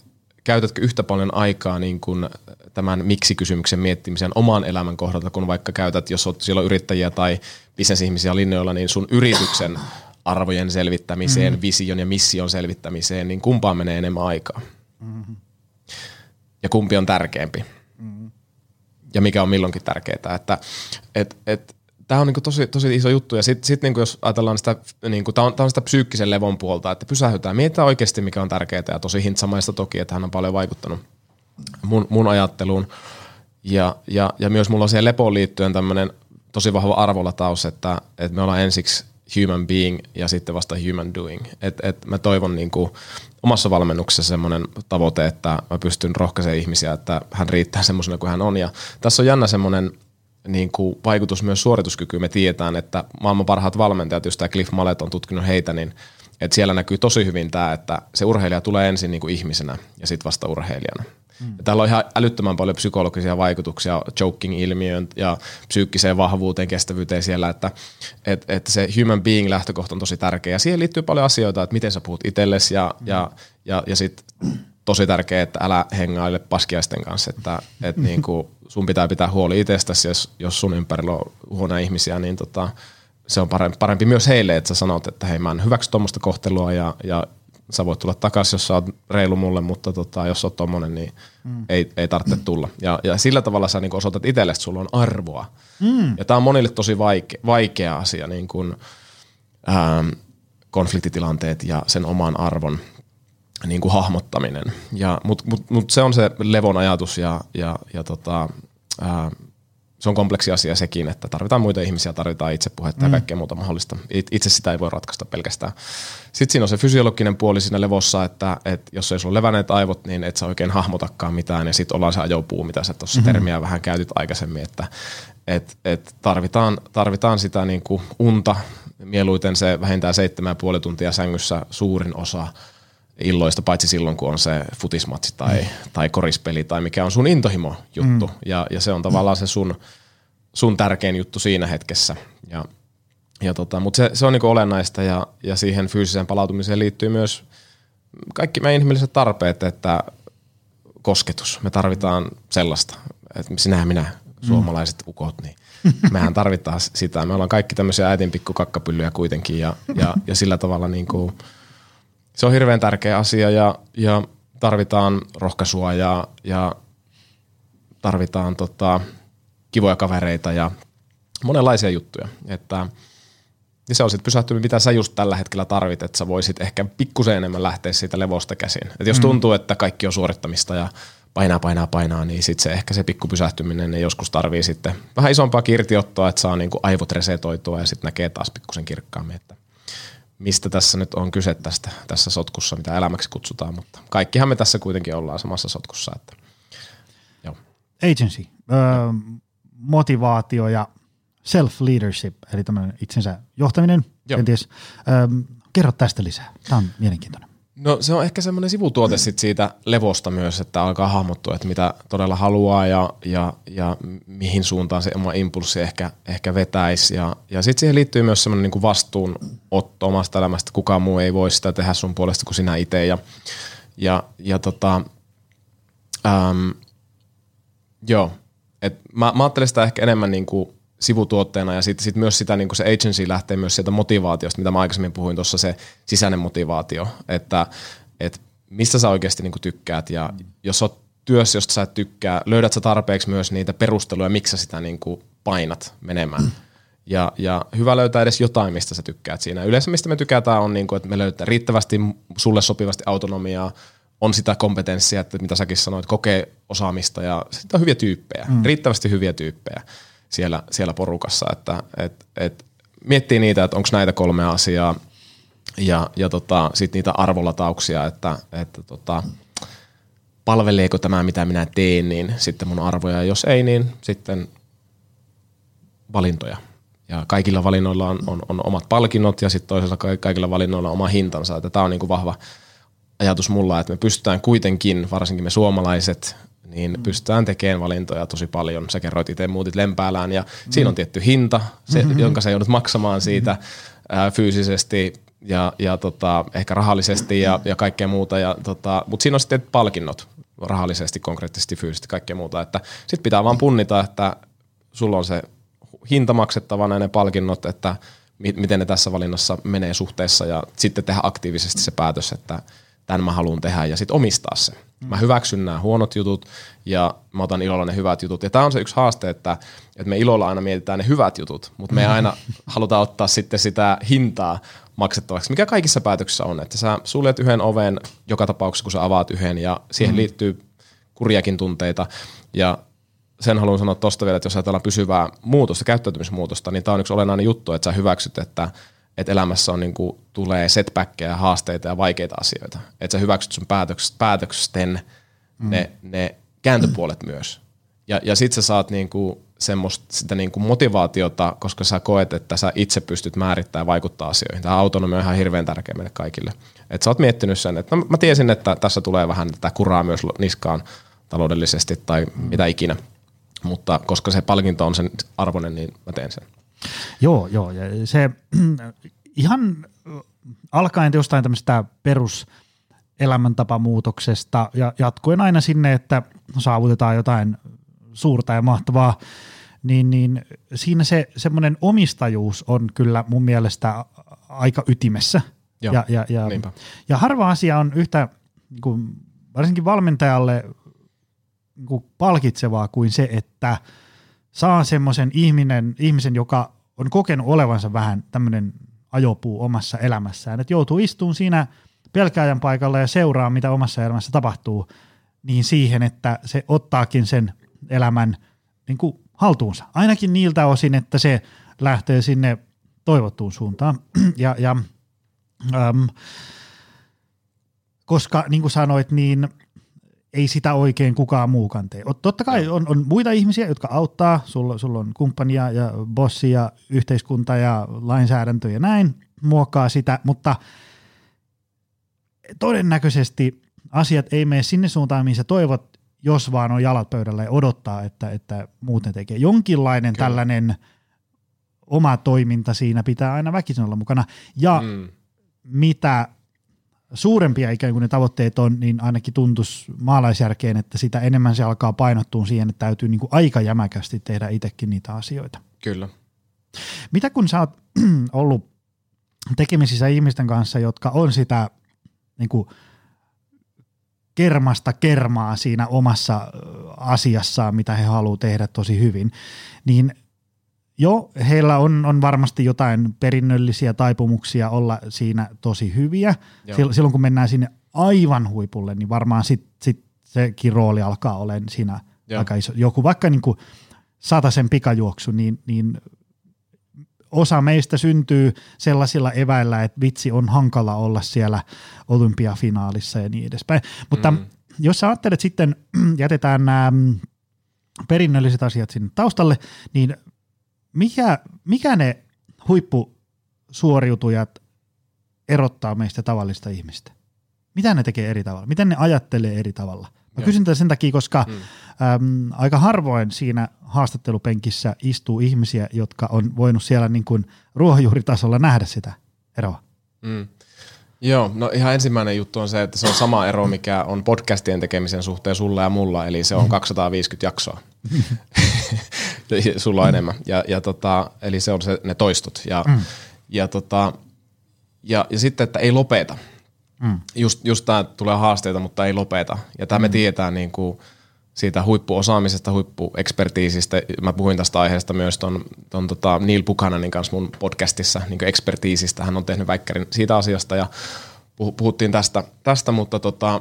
käytätkö yhtä paljon aikaa niin kuin tämän miksi-kysymyksen miettimisen oman elämän kohdalta, kun vaikka käytät, jos olet silloin yrittäjiä tai bisnesihmisiä linjoilla, niin sun yrityksen arvojen selvittämiseen, mm. vision ja mission selvittämiseen, niin kumpaan menee enemmän aikaa? Mm-hmm. Ja kumpi on tärkeämpi? Mm-hmm. Ja mikä on milloinkin tärkeää? Että et, et, tämä on niinku tosi, tosi iso juttu ja sitten sit niinku jos ajatellaan sitä, niinku, tämä on, tää on sitä psyykkisen levon puolta, että pysähytään, mietitään oikeasti mikä on tärkeää ja tosi hintsamaista toki, että hän on paljon vaikuttanut mun, mun ajatteluun. Ja, ja, ja myös mulla on siihen lepoon liittyen tämmöinen tosi vahva arvolataus, että, että me ollaan ensiksi human being ja sitten vasta human doing. Et, et mä toivon niin kuin omassa valmennuksessa semmoinen tavoite, että mä pystyn rohkaisemaan ihmisiä, että hän riittää semmoisena kuin hän on. Ja tässä on jännä semmoinen niin kuin vaikutus myös suorituskykyyn. Me tiedetään, että maailman parhaat valmentajat, jos tämä Cliff Mallet on tutkinut heitä, niin että siellä näkyy tosi hyvin tämä, että se urheilija tulee ensin niin kuin ihmisenä ja sitten vasta urheilijana. Mm. Ja täällä on ihan älyttömän paljon psykologisia vaikutuksia joking-ilmiöön ja psyykkiseen vahvuuteen, kestävyyteen siellä, että et, et se human being lähtökohta on tosi tärkeä. Ja siihen liittyy paljon asioita, että miten sä puhut itsellesi ja, mm. ja, ja, ja sitten tosi tärkeää, että älä hengaile paskiaisten kanssa, että et niin kuin sun pitää pitää huoli itsestäsi, jos, jos sun ympärillä on huonoja ihmisiä, niin tota, se on parempi, parempi myös heille, että sä sanot, että hei mä en hyväksy tuommoista kohtelua ja, ja sä voit tulla takaisin, jos sä oot reilu mulle, mutta tota, jos oot tommonen, niin mm. ei, ei tarvitse tulla. Ja, ja sillä tavalla sä niin osoitat itselle, että sulla on arvoa. Mm. Ja tämä on monille tosi vaike, vaikea asia, niin kuin, ähm, konfliktitilanteet ja sen oman arvon niin kuin hahmottaminen. Mutta mut, mut se on se levon ajatus ja, ja, ja tota, äh, se on kompleksi asia sekin, että tarvitaan muita ihmisiä, tarvitaan itsepuhetta mm. ja kaikkea muuta mahdollista. Itse sitä ei voi ratkaista pelkästään. Sitten siinä on se fysiologinen puoli siinä levossa, että, että jos ei sulla levänneet aivot, niin et sä oikein hahmotakaan mitään. Ja sitten ollaan se ajopuu, mitä sä tuossa mm-hmm. termiä vähän käytit aikaisemmin, että et, et tarvitaan, tarvitaan sitä niin kuin unta, mieluiten se vähintään seitsemän ja puoli tuntia sängyssä suurin osa illoista, paitsi silloin kun on se futismatsi tai, mm. tai korispeli tai mikä on sun intohimo juttu. Mm. Ja, ja se on tavallaan se sun, sun tärkein juttu siinä hetkessä. Ja, ja tota, Mutta se, se on niinku olennaista ja, ja siihen fyysiseen palautumiseen liittyy myös kaikki meidän inhimilliset tarpeet, että kosketus. Me tarvitaan sellaista, että sinä ja minä, mm. suomalaiset ukot, niin mehän tarvitaan sitä. Me ollaan kaikki tämmöisiä äitin pikku kakkapyllyjä kuitenkin ja, ja, ja sillä tavalla niin kuin – se on hirveän tärkeä asia ja, ja tarvitaan rohkaisua ja, ja tarvitaan tota, kivoja kavereita ja monenlaisia juttuja. Että, ja se on sitten pysähtyminen, mitä sä just tällä hetkellä tarvit, että sä voisit ehkä pikkusen enemmän lähteä siitä levosta käsin. Et jos mm. tuntuu, että kaikki on suorittamista ja painaa, painaa, painaa, niin sitten se ehkä se pikku pysähtyminen niin joskus tarvii sitten vähän isompaa kirtiottoa, että saa niinku aivot resetoitua ja sitten näkee taas pikkusen kirkkaammin. Että mistä tässä nyt on kyse tästä, tässä sotkussa, mitä elämäksi kutsutaan, mutta kaikkihan me tässä kuitenkin ollaan samassa sotkussa. Että, joo. Agency, öö, motivaatio ja self-leadership, eli tämmöinen itsensä johtaminen, joo. kenties. Öö, kerro tästä lisää, tämä on mielenkiintoinen. No se on ehkä semmoinen sivutuote sit siitä levosta myös, että alkaa hahmottua, että mitä todella haluaa ja, ja, ja mihin suuntaan se oma impulssi ehkä, ehkä vetäisi. Ja, ja sitten siihen liittyy myös semmoinen niin vastuunotto omasta elämästä. Kukaan muu ei voi sitä tehdä sun puolesta kuin sinä itse. Ja, ja, ja tota, äm, joo, et mä, mä ajattelen sitä ehkä enemmän niin kuin sivutuotteena ja sitten sit myös sitä, niin se agency lähtee myös sieltä motivaatiosta, mitä mä aikaisemmin puhuin tuossa se sisäinen motivaatio, että et mistä sä oikeasti niin tykkäät ja jos oot työssä, josta sä et tykkää, löydät sä tarpeeksi myös niitä perusteluja, miksi sä sitä niin painat menemään. Ja, ja hyvä löytää edes jotain, mistä sä tykkäät siinä. Yleensä mistä me tykätään on, niin kuin, että me löytää riittävästi sulle sopivasti autonomiaa, on sitä kompetenssia, että mitä säkin sanoit, kokee osaamista ja sitten on hyviä tyyppejä, mm. riittävästi hyviä tyyppejä siellä, siellä porukassa, että et, et miettii niitä, että onko näitä kolme asiaa ja, ja tota, sitten niitä arvolatauksia, että, että tota, palveleeko tämä, mitä minä teen, niin sitten mun arvoja, jos ei, niin sitten valintoja. Ja kaikilla valinnoilla on, on, on omat palkinnot ja sitten toisaalta kaikilla valinnoilla on oma hintansa. Tämä on niin kuin vahva ajatus mulla, että me pystytään kuitenkin, varsinkin me suomalaiset, niin mm. pystytään tekemään valintoja tosi paljon. Sä kerroit itse muutit Lempäälään ja mm. siinä on tietty hinta, se, mm-hmm. jonka sä joudut maksamaan siitä mm-hmm. ää, fyysisesti ja, ja tota, ehkä rahallisesti ja, ja kaikkea muuta. Ja, tota, Mutta siinä on sitten palkinnot rahallisesti, konkreettisesti, fyysisesti, kaikkea muuta. Että sit pitää vaan punnita, että sulla on se hinta maksettavana ne palkinnot, että mi- miten ne tässä valinnassa menee suhteessa ja sitten tehdä aktiivisesti se päätös, että tämän mä haluan tehdä ja sitten omistaa se. Mä hyväksyn nämä huonot jutut ja mä otan ilolla ne hyvät jutut. Ja tämä on se yksi haaste, että, että me ilolla aina mietitään ne hyvät jutut, mutta me ei aina haluta ottaa sitten sitä hintaa maksettavaksi, mikä kaikissa päätöksissä on, että sä suljet yhden oven joka tapauksessa, kun sä avaat yhden ja siihen mm. liittyy kurjakin tunteita ja sen haluan sanoa tuosta vielä, että jos ajatellaan pysyvää muutosta, käyttäytymismuutosta, niin tämä on yksi olennainen juttu, että sä hyväksyt, että, että elämässä on niin kuin, tulee setbackkejä, haasteita ja vaikeita asioita. Että sä hyväksyt sun päätökset, päätöksten mm. ne, ne kääntöpuolet myös. Ja, ja sit sä saat niin kuin semmoista sitä niin kuin motivaatiota, koska sä koet, että sä itse pystyt määrittämään ja vaikuttaa asioihin. Tämä autonomia on ihan hirveän tärkeä meille kaikille. Että sä oot miettinyt sen, että no, mä tiesin, että tässä tulee vähän tätä kuraa myös niskaan taloudellisesti tai mm. mitä ikinä. Mutta koska se palkinto on sen arvoinen, niin mä teen sen. Joo, joo. Ja se ihan alkaen jostain tämmöistä perus elämäntapamuutoksesta ja jatkuen aina sinne, että saavutetaan jotain suurta ja mahtavaa, niin, niin siinä se semmoinen omistajuus on kyllä mun mielestä aika ytimessä. Joo, ja, ja, ja, ja harva asia on yhtä niin kuin, varsinkin valmentajalle niin kuin palkitsevaa kuin se, että saa semmoisen ihminen, ihmisen, joka on kokenut olevansa vähän tämmöinen ajopuu omassa elämässään, että joutuu istumaan siinä pelkääjän paikalla ja seuraa, mitä omassa elämässä tapahtuu, niin siihen, että se ottaakin sen elämän niin kuin haltuunsa. Ainakin niiltä osin, että se lähtee sinne toivottuun suuntaan. ja, ja äm, koska niin kuin sanoit, niin ei sitä oikein kukaan muukaan tee. Totta kai on, on muita ihmisiä, jotka auttaa, sulla, sulla on kumppania ja bossi ja yhteiskunta ja lainsäädäntö ja näin, muokkaa sitä, mutta todennäköisesti asiat ei mene sinne suuntaan, mihin sä toivot, jos vaan on jalat pöydällä ja odottaa, että, että muuten tekee. Jonkinlainen Kyllä. tällainen oma toiminta siinä pitää aina väkisin olla mukana. Ja mm. mitä suurempia ikään kuin ne tavoitteet on, niin ainakin tuntuisi maalaisjärkeen, että sitä enemmän se alkaa painottua siihen, että täytyy niin kuin aika jämäkästi tehdä itsekin niitä asioita. Kyllä. Mitä kun sä oot ollut tekemisissä ihmisten kanssa, jotka on sitä niin kuin kermasta kermaa siinä omassa asiassaan, mitä he haluaa tehdä tosi hyvin, niin jo heillä on, on varmasti jotain perinnöllisiä taipumuksia olla siinä tosi hyviä. Joo. Silloin kun mennään sinne aivan huipulle, niin varmaan sit, sit sekin rooli alkaa olemaan siinä Joo. aika iso. Joku vaikka niin kuin sen pikajuoksu, niin, niin osa meistä syntyy sellaisilla eväillä, että vitsi on hankala olla siellä olympiafinaalissa ja niin edespäin. Mutta mm. jos sä ajattelet sitten, jätetään nämä perinnölliset asiat sinne taustalle, niin mikä, mikä ne huippusuoriutujat erottaa meistä tavallista ihmistä? Mitä ne tekee eri tavalla? Miten ne ajattelee eri tavalla? Mä kysyn tätä sen takia, koska mm. äm, aika harvoin siinä haastattelupenkissä istuu ihmisiä, jotka on voinut siellä niin kuin ruohonjuuritasolla nähdä sitä eroa. Mm. Joo, no ihan ensimmäinen juttu on se, että se on sama ero, mikä on podcastien tekemisen suhteen sulla ja mulla, eli se on 250 jaksoa. sulla on enemmän. Ja, ja tota, eli se on se, ne toistot. Ja, mm. ja, tota, ja, ja sitten, että ei lopeta. Mm. Just, just tämä tulee haasteita, mutta ei lopeta. Ja tämä mm. me tiedetään niin kuin siitä huippuosaamisesta, huippuekspertiisistä. Mä puhuin tästä aiheesta myös ton, ton tota Neil Buchananin kanssa mun podcastissa niin ekspertiisistä. Hän on tehnyt väikkärin siitä asiasta ja puhuttiin tästä, tästä mutta tota,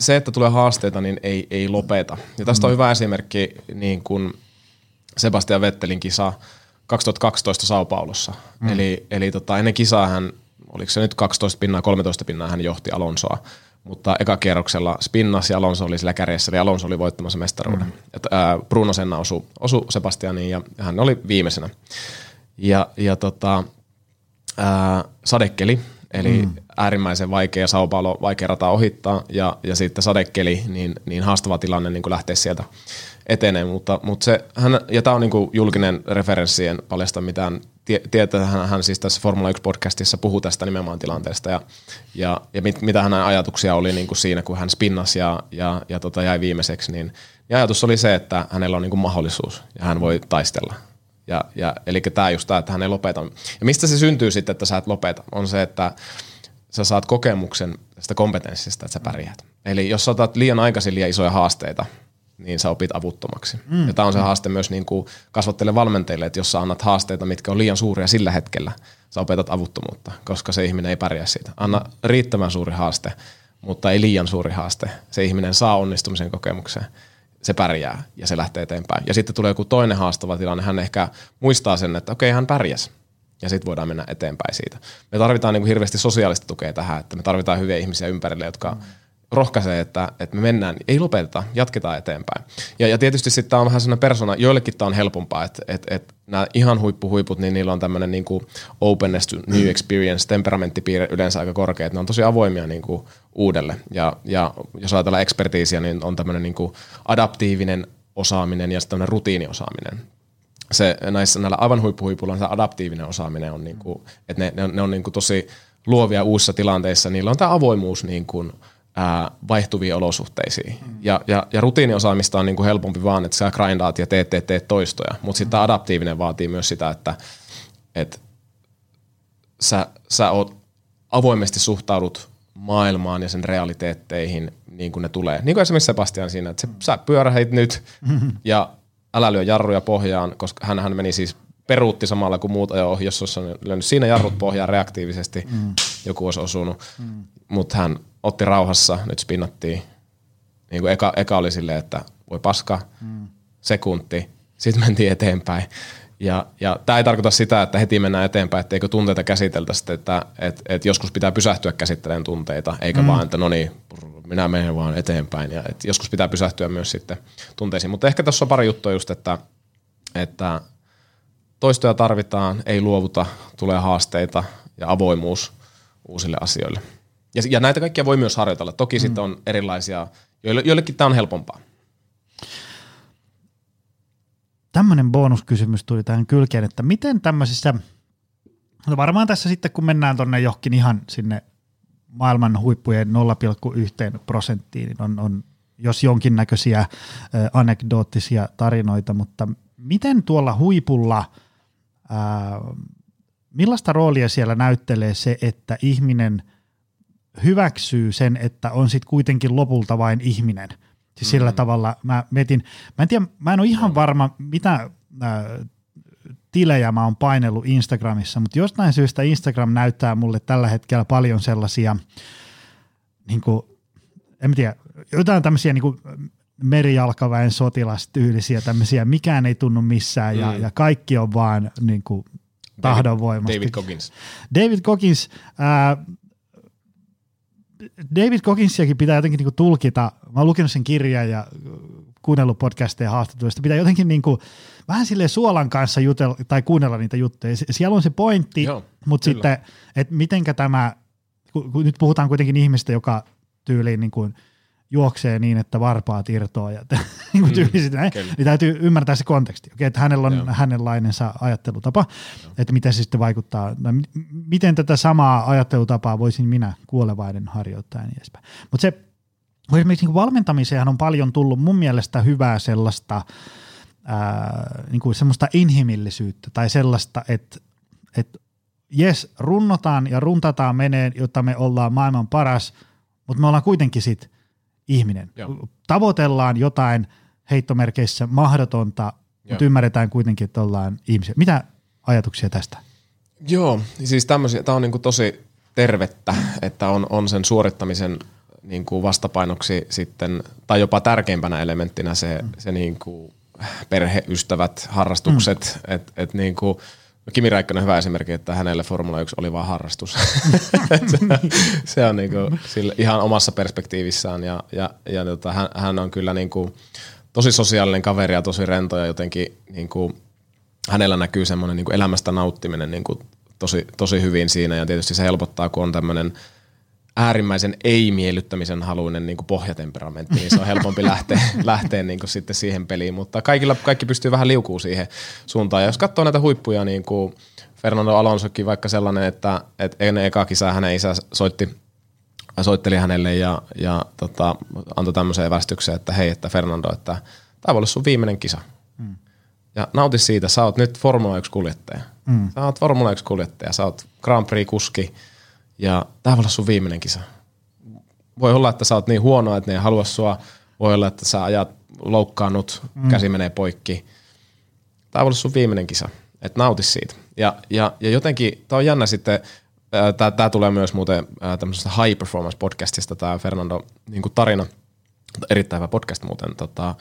se, että tulee haasteita, niin ei, ei lopeta. Ja tästä mm. on hyvä esimerkki niin kuin Sebastian Vettelin kisa 2012 Sao Paulossa. Mm. Eli, eli tota, ennen kisaa hän oliko se nyt 12 pinnaa, 13 pinnaa hän johti Alonsoa. Mutta eka kierroksella spinnas ja Alonso oli sillä kärjessä, eli Alonso oli voittamassa mestaruuden. Mm. Et, ää, Bruno Senna osui, osu Sebastianiin ja hän oli viimeisenä. Ja, ja tota, ää, sadekeli, eli mm. äärimmäisen vaikea Sao Paulo, vaikea rata ohittaa, ja, ja sitten sadekeli, niin, niin haastava tilanne niin lähteä sieltä etenee, mutta, mutta se, hän, ja tämä on niin julkinen referenssien paljasta mitään tietää, hän, hän siis tässä Formula 1-podcastissa puhuu tästä nimenomaan tilanteesta ja, ja, ja mit, mitä hänen ajatuksia oli niin kuin siinä, kun hän spinnasi ja, ja, ja tota jäi viimeiseksi, niin ja ajatus oli se, että hänellä on niin kuin mahdollisuus ja hän voi taistella. Ja, ja, eli tämä just tämä, että hän ei lopeta. Ja mistä se syntyy sitten, että sä et lopeta, on se, että sä saat kokemuksen tästä kompetenssista, että sä pärjäät. Eli jos sä otat liian aikaisin liian isoja haasteita, niin sä opit avuttomaksi. Mm. Ja tämä on se haaste myös niin kuin kasvatteille valmentajille, että jos sä annat haasteita, mitkä on liian suuria sillä hetkellä, sä opetat avuttomuutta, koska se ihminen ei pärjää siitä. Anna riittävän suuri haaste, mutta ei liian suuri haaste. Se ihminen saa onnistumisen kokemukseen se pärjää ja se lähtee eteenpäin. Ja sitten tulee joku toinen haastava tilanne, hän ehkä muistaa sen, että okei, hän pärjäs. Ja sitten voidaan mennä eteenpäin siitä. Me tarvitaan niin kuin hirveästi sosiaalista tukea tähän, että me tarvitaan hyviä ihmisiä ympärille, jotka mm rohkaisee, että, että me mennään, ei lopeteta, jatketaan eteenpäin. Ja, ja tietysti sitten tämä on vähän sellainen persona, joillekin tämä on helpompaa, että, että, että nämä ihan huippuhuiput, niin niillä on tämmöinen niin kuin openness to new experience, temperamenttipiirre yleensä aika korkea, että ne on tosi avoimia niin kuin uudelle. Ja, ja jos ajatellaan ekspertiisiä, niin on tämmöinen niin kuin adaptiivinen osaaminen ja sitten rutiiniosaaminen. Se, näissä, näillä aivan huippuhuipulla se adaptiivinen osaaminen on, niin kuin, että ne, ne on, ne on niin kuin tosi luovia uusissa tilanteissa, niillä on tämä avoimuus niin kuin, ää, vaihtuviin olosuhteisiin. Mm. Ja, ja, ja rutiiniosaamista on niin kuin helpompi vaan, että sä grindaat ja teet, teet, teet toistoja. Mutta sitten mm. adaptiivinen vaatii myös sitä, että et sä, sä oot avoimesti suhtaudut maailmaan ja sen realiteetteihin niin kuin ne tulee. Niin kuin esimerkiksi Sebastian siinä, että se, sä pyörähit nyt ja älä lyö jarruja pohjaan, koska hän, hän meni siis peruutti samalla kuin muut ajo ohi, jos olisi lyönyt siinä jarrut pohjaan reaktiivisesti, mm. joku olisi osunut. Mm. Mutta hän otti rauhassa, nyt spinnattiin. Niin kuin eka, eka oli silleen, että voi paska, mm. sekunti, sitten mentiin eteenpäin. Ja, ja tämä ei tarkoita sitä, että heti mennään eteenpäin, etteikö tunteita käsiteltäisi, että et, et joskus pitää pysähtyä käsittelemään tunteita, eikä mm. vaan, että no niin, minä menen vaan eteenpäin. Ja et joskus pitää pysähtyä myös sitten tunteisiin. Mutta ehkä tässä on pari juttua just, että, että toistoja tarvitaan, ei luovuta, tulee haasteita ja avoimuus uusille asioille. Ja, ja näitä kaikkia voi myös harjoitella. Toki mm. sitten on erilaisia, joille, joillekin tämä on helpompaa. Tämmöinen bonuskysymys tuli tähän kylkeen, että miten tämmöisissä, no varmaan tässä sitten kun mennään tuonne johonkin ihan sinne maailman huippujen 0,1 prosenttiin, niin on, on jos jonkinnäköisiä äh, anekdoottisia tarinoita, mutta miten tuolla huipulla, äh, millaista roolia siellä näyttelee se, että ihminen – hyväksyy sen, että on sitten kuitenkin lopulta vain ihminen. Siis sillä mm. tavalla mä metin, mä en tiedä, mä en ole ihan varma, mitä äh, tilejä mä oon painellut Instagramissa, mutta jostain syystä Instagram näyttää mulle tällä hetkellä paljon sellaisia, niin kuin, en tiedä, jotain tämmöisiä niin kuin merijalkaväen sotilastyylisiä tämmöisiä, mikään ei tunnu missään ja, mm. ja kaikki on vaan niin kuin, tahdonvoimasta. David Coggins. David Coggins, äh, David Cogginsiakin pitää jotenkin niin kuin tulkita, mä oon lukenut sen kirjan ja kuunnellut podcasteja haastatteluista, pitää jotenkin niin kuin, vähän sille suolan kanssa jutella tai kuunnella niitä juttuja. Siellä on se pointti, Joo, mutta kyllä. sitten, että mitenkä tämä, kun nyt puhutaan kuitenkin ihmistä, joka tyyliin niin kuin – juoksee niin, että varpaat irtoaa ja niin mm, sitä, niin täytyy ymmärtää se konteksti, okay, että hänellä on Joo. hänenlainensa ajattelutapa, Joo. että miten se sitten vaikuttaa, no, miten tätä samaa ajattelutapaa voisin minä kuolevainen harjoittaa ja niin edespäin. Mutta se, esimerkiksi niin valmentamiseen on paljon tullut mun mielestä hyvää sellaista, ää, niin kuin semmoista inhimillisyyttä tai sellaista, että, että jes, runnotaan ja runtataan meneen, jotta me ollaan maailman paras, mutta me ollaan kuitenkin sitten ihminen. Joo. Tavoitellaan jotain heittomerkeissä mahdotonta, Joo. mutta ymmärretään kuitenkin, että ollaan ihmisiä. Mitä ajatuksia tästä? Joo, siis tämmöisiä, tämä on niin kuin tosi tervettä, että on, on sen suorittamisen niin kuin vastapainoksi sitten, tai jopa tärkeimpänä elementtinä se, mm. se niin kuin perheystävät, harrastukset, mm. että et niin kuin – No Kimi Räikkönen hyvä esimerkki, että hänelle Formula 1 oli vain harrastus. se, se on niinku sille ihan omassa perspektiivissään ja, ja, ja tota, hän, hän, on kyllä niinku tosi sosiaalinen kaveri ja tosi rento ja jotenkin niinku, hänellä näkyy semmoinen niinku elämästä nauttiminen niinku tosi, tosi hyvin siinä ja tietysti se helpottaa, kun on tämmöinen – äärimmäisen ei-miellyttämisen haluinen niin kuin pohjatemperamentti, niin se on helpompi lähteä, lähteä niin kuin sitten siihen peliin, mutta kaikilla, kaikki pystyy vähän liukuu siihen suuntaan. Ja jos katsoo näitä huippuja, niin kuin Fernando Alonsokin vaikka sellainen, että, että ennen eka kisaa hänen isä soitti, soitteli hänelle ja, ja tota, antoi tämmöisen evästyksen, että hei, että Fernando, että tämä voi olla sun viimeinen kisa. Mm. Ja nauti siitä, sä oot nyt Formula 1-kuljettaja. Mm. Sä oot Formula 1-kuljettaja, sä oot Grand Prix-kuski, Ja tämä voi olla sun viimeinen kisa. Voi olla, että sä oot niin huono, että ne ei halua sua. Voi olla, että sä ajat loukkaannut, mm. käsi menee poikki. Tämä voi olla sun viimeinen kisa. Että nauti siitä. Ja, ja, ja jotenkin, tämä on jännä sitten, tämä tulee myös muuten tämmöisestä high performance podcastista, tämä Fernando niin tarina, erittäin hyvä podcast muuten, tota,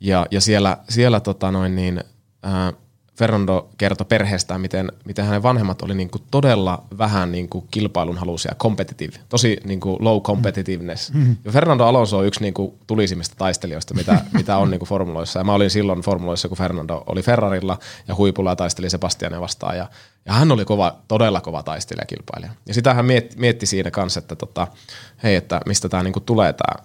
ja, ja siellä, siellä tota noin niin, ää, Fernando kertoi perheestään, miten, miten hänen vanhemmat oli niin kuin todella vähän niin kuin kilpailun halusia, competitive, tosi niin kuin low competitiveness. Mm-hmm. Ja Fernando Alonso on yksi niin kuin tulisimmista taistelijoista, mitä, mitä on niin kuin formuloissa. Ja mä olin silloin formuloissa, kun Fernando oli Ferrarilla ja huipulla ja taisteli Sebastiania vastaan. Ja, ja hän oli kova, todella kova taistelija kilpailija. Ja sitä hän mietti, mietti siinä kanssa, että tota, hei, että mistä tämä niin kuin tulee tämä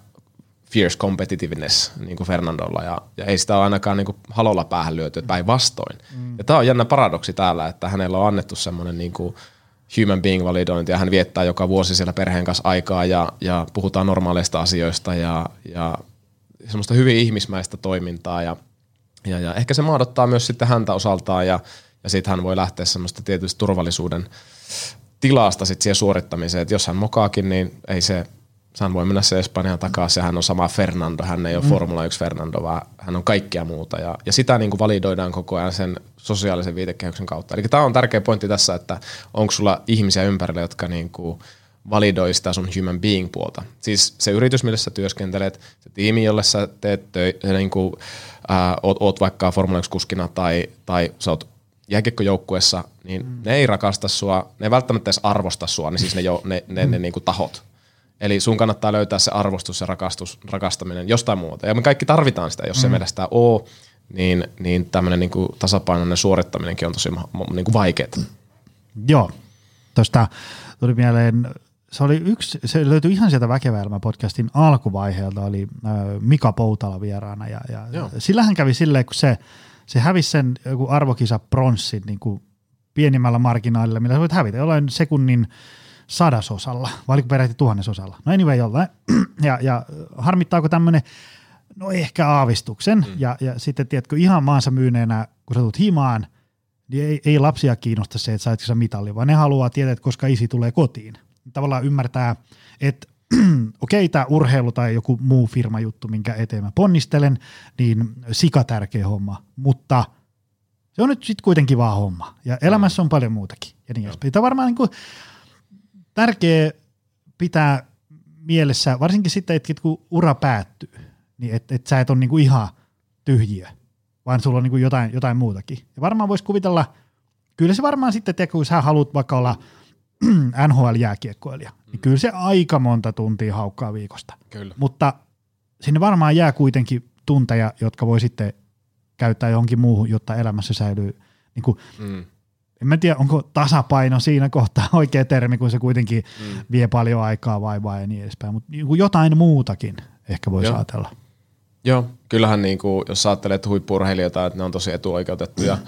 fierce competitiveness niin kuin Fernandolla ja, ja ei sitä ole ainakaan niin kuin halolla päähän lyöty, päinvastoin. Mm. Ja tämä on jännä paradoksi täällä, että hänellä on annettu semmoinen niin kuin human being validointi ja hän viettää joka vuosi siellä perheen kanssa aikaa ja, ja puhutaan normaaleista asioista ja, ja semmoista hyvin ihmismäistä toimintaa ja, ja, ja ehkä se maadottaa myös sitten häntä osaltaan ja, ja sitten hän voi lähteä semmoista tietysti turvallisuuden tilasta sitten siihen suorittamiseen, että jos hän mokaakin, niin ei se hän voi mennä se Espanjaan takaisin hän on sama Fernando, hän ei ole mm. Formula 1 Fernando, vaan hän on kaikkea muuta ja, ja sitä niin kuin validoidaan koko ajan sen sosiaalisen viitekehyksen kautta. Eli tämä on tärkeä pointti tässä, että onko sulla ihmisiä ympärillä, jotka niin kuin validoi sitä sun human being puolta. Siis se yritys, millä sä työskentelet, se tiimi, jolle sä teet töitä, niin kuin, ää, oot, oot vaikka Formula 1-kuskina tai, tai sä oot jääkiekkojoukkuessa, niin mm. ne ei rakasta sua, ne ei välttämättä edes arvosta sua, niin siis ne, jo, ne, ne, ne, ne mm. niin kuin tahot. Eli sun kannattaa löytää se arvostus ja rakastus, rakastaminen jostain muuta. Ja me kaikki tarvitaan sitä, jos mm. se meidän sitä oo, niin, niin tämmöinen niin tasapainoinen suorittaminenkin on tosi niin kuin vaikeaa. Joo, tuosta tuli mieleen, se oli yksi, se löytyi ihan sieltä Väkevä podcastin alkuvaiheelta, oli Mika Poutala vieraana ja, ja sillähän kävi silleen, kun se, se hävisi sen joku arvokisa pronssin niin kuin pienimmällä marginaalilla, millä sä voit hävitä jollain sekunnin sadasosalla, vai oliko peräti tuhannesosalla. No anyway, jollain. ja, ja harmittaako tämmöinen, no ehkä aavistuksen, mm. ja, ja sitten tiedätkö, ihan maansa myyneenä, kun sä tulet himaan, niin ei, ei lapsia kiinnosta se, että saitko sä mitalli, vaan ne haluaa tietää, että koska isi tulee kotiin. Tavallaan ymmärtää, että okei, okay, tämä urheilu tai joku muu firma juttu, minkä eteen mä ponnistelen, niin sika tärkeä homma, mutta se on nyt sitten kuitenkin vaan homma. Ja elämässä on paljon muutakin. Ja niin edespäin. Tämä varmaan niin kuin, tärkeä pitää mielessä, varsinkin sitten, että kun ura päättyy, niin että et sä et ole niinku ihan tyhjiö, vaan sulla on niinku jotain, jotain muutakin. Ja varmaan voisi kuvitella, kyllä se varmaan sitten, että kun sä haluat vaikka olla NHL-jääkiekkoilija, niin mm. niin kyllä se aika monta tuntia haukkaa viikosta. Kyllä. Mutta sinne varmaan jää kuitenkin tunteja, jotka voi sitten käyttää johonkin muuhun, jotta elämässä säilyy niin kuin mm en mä tiedä, onko tasapaino siinä kohtaa oikea termi, kun se kuitenkin mm. vie paljon aikaa vaivaa ja niin edespäin, mutta niin jotain muutakin ehkä voisi ajatella. Joo, kyllähän niin kuin, jos ajattelet huippurheilijoita, että ne on tosi etuoikeutettuja mm.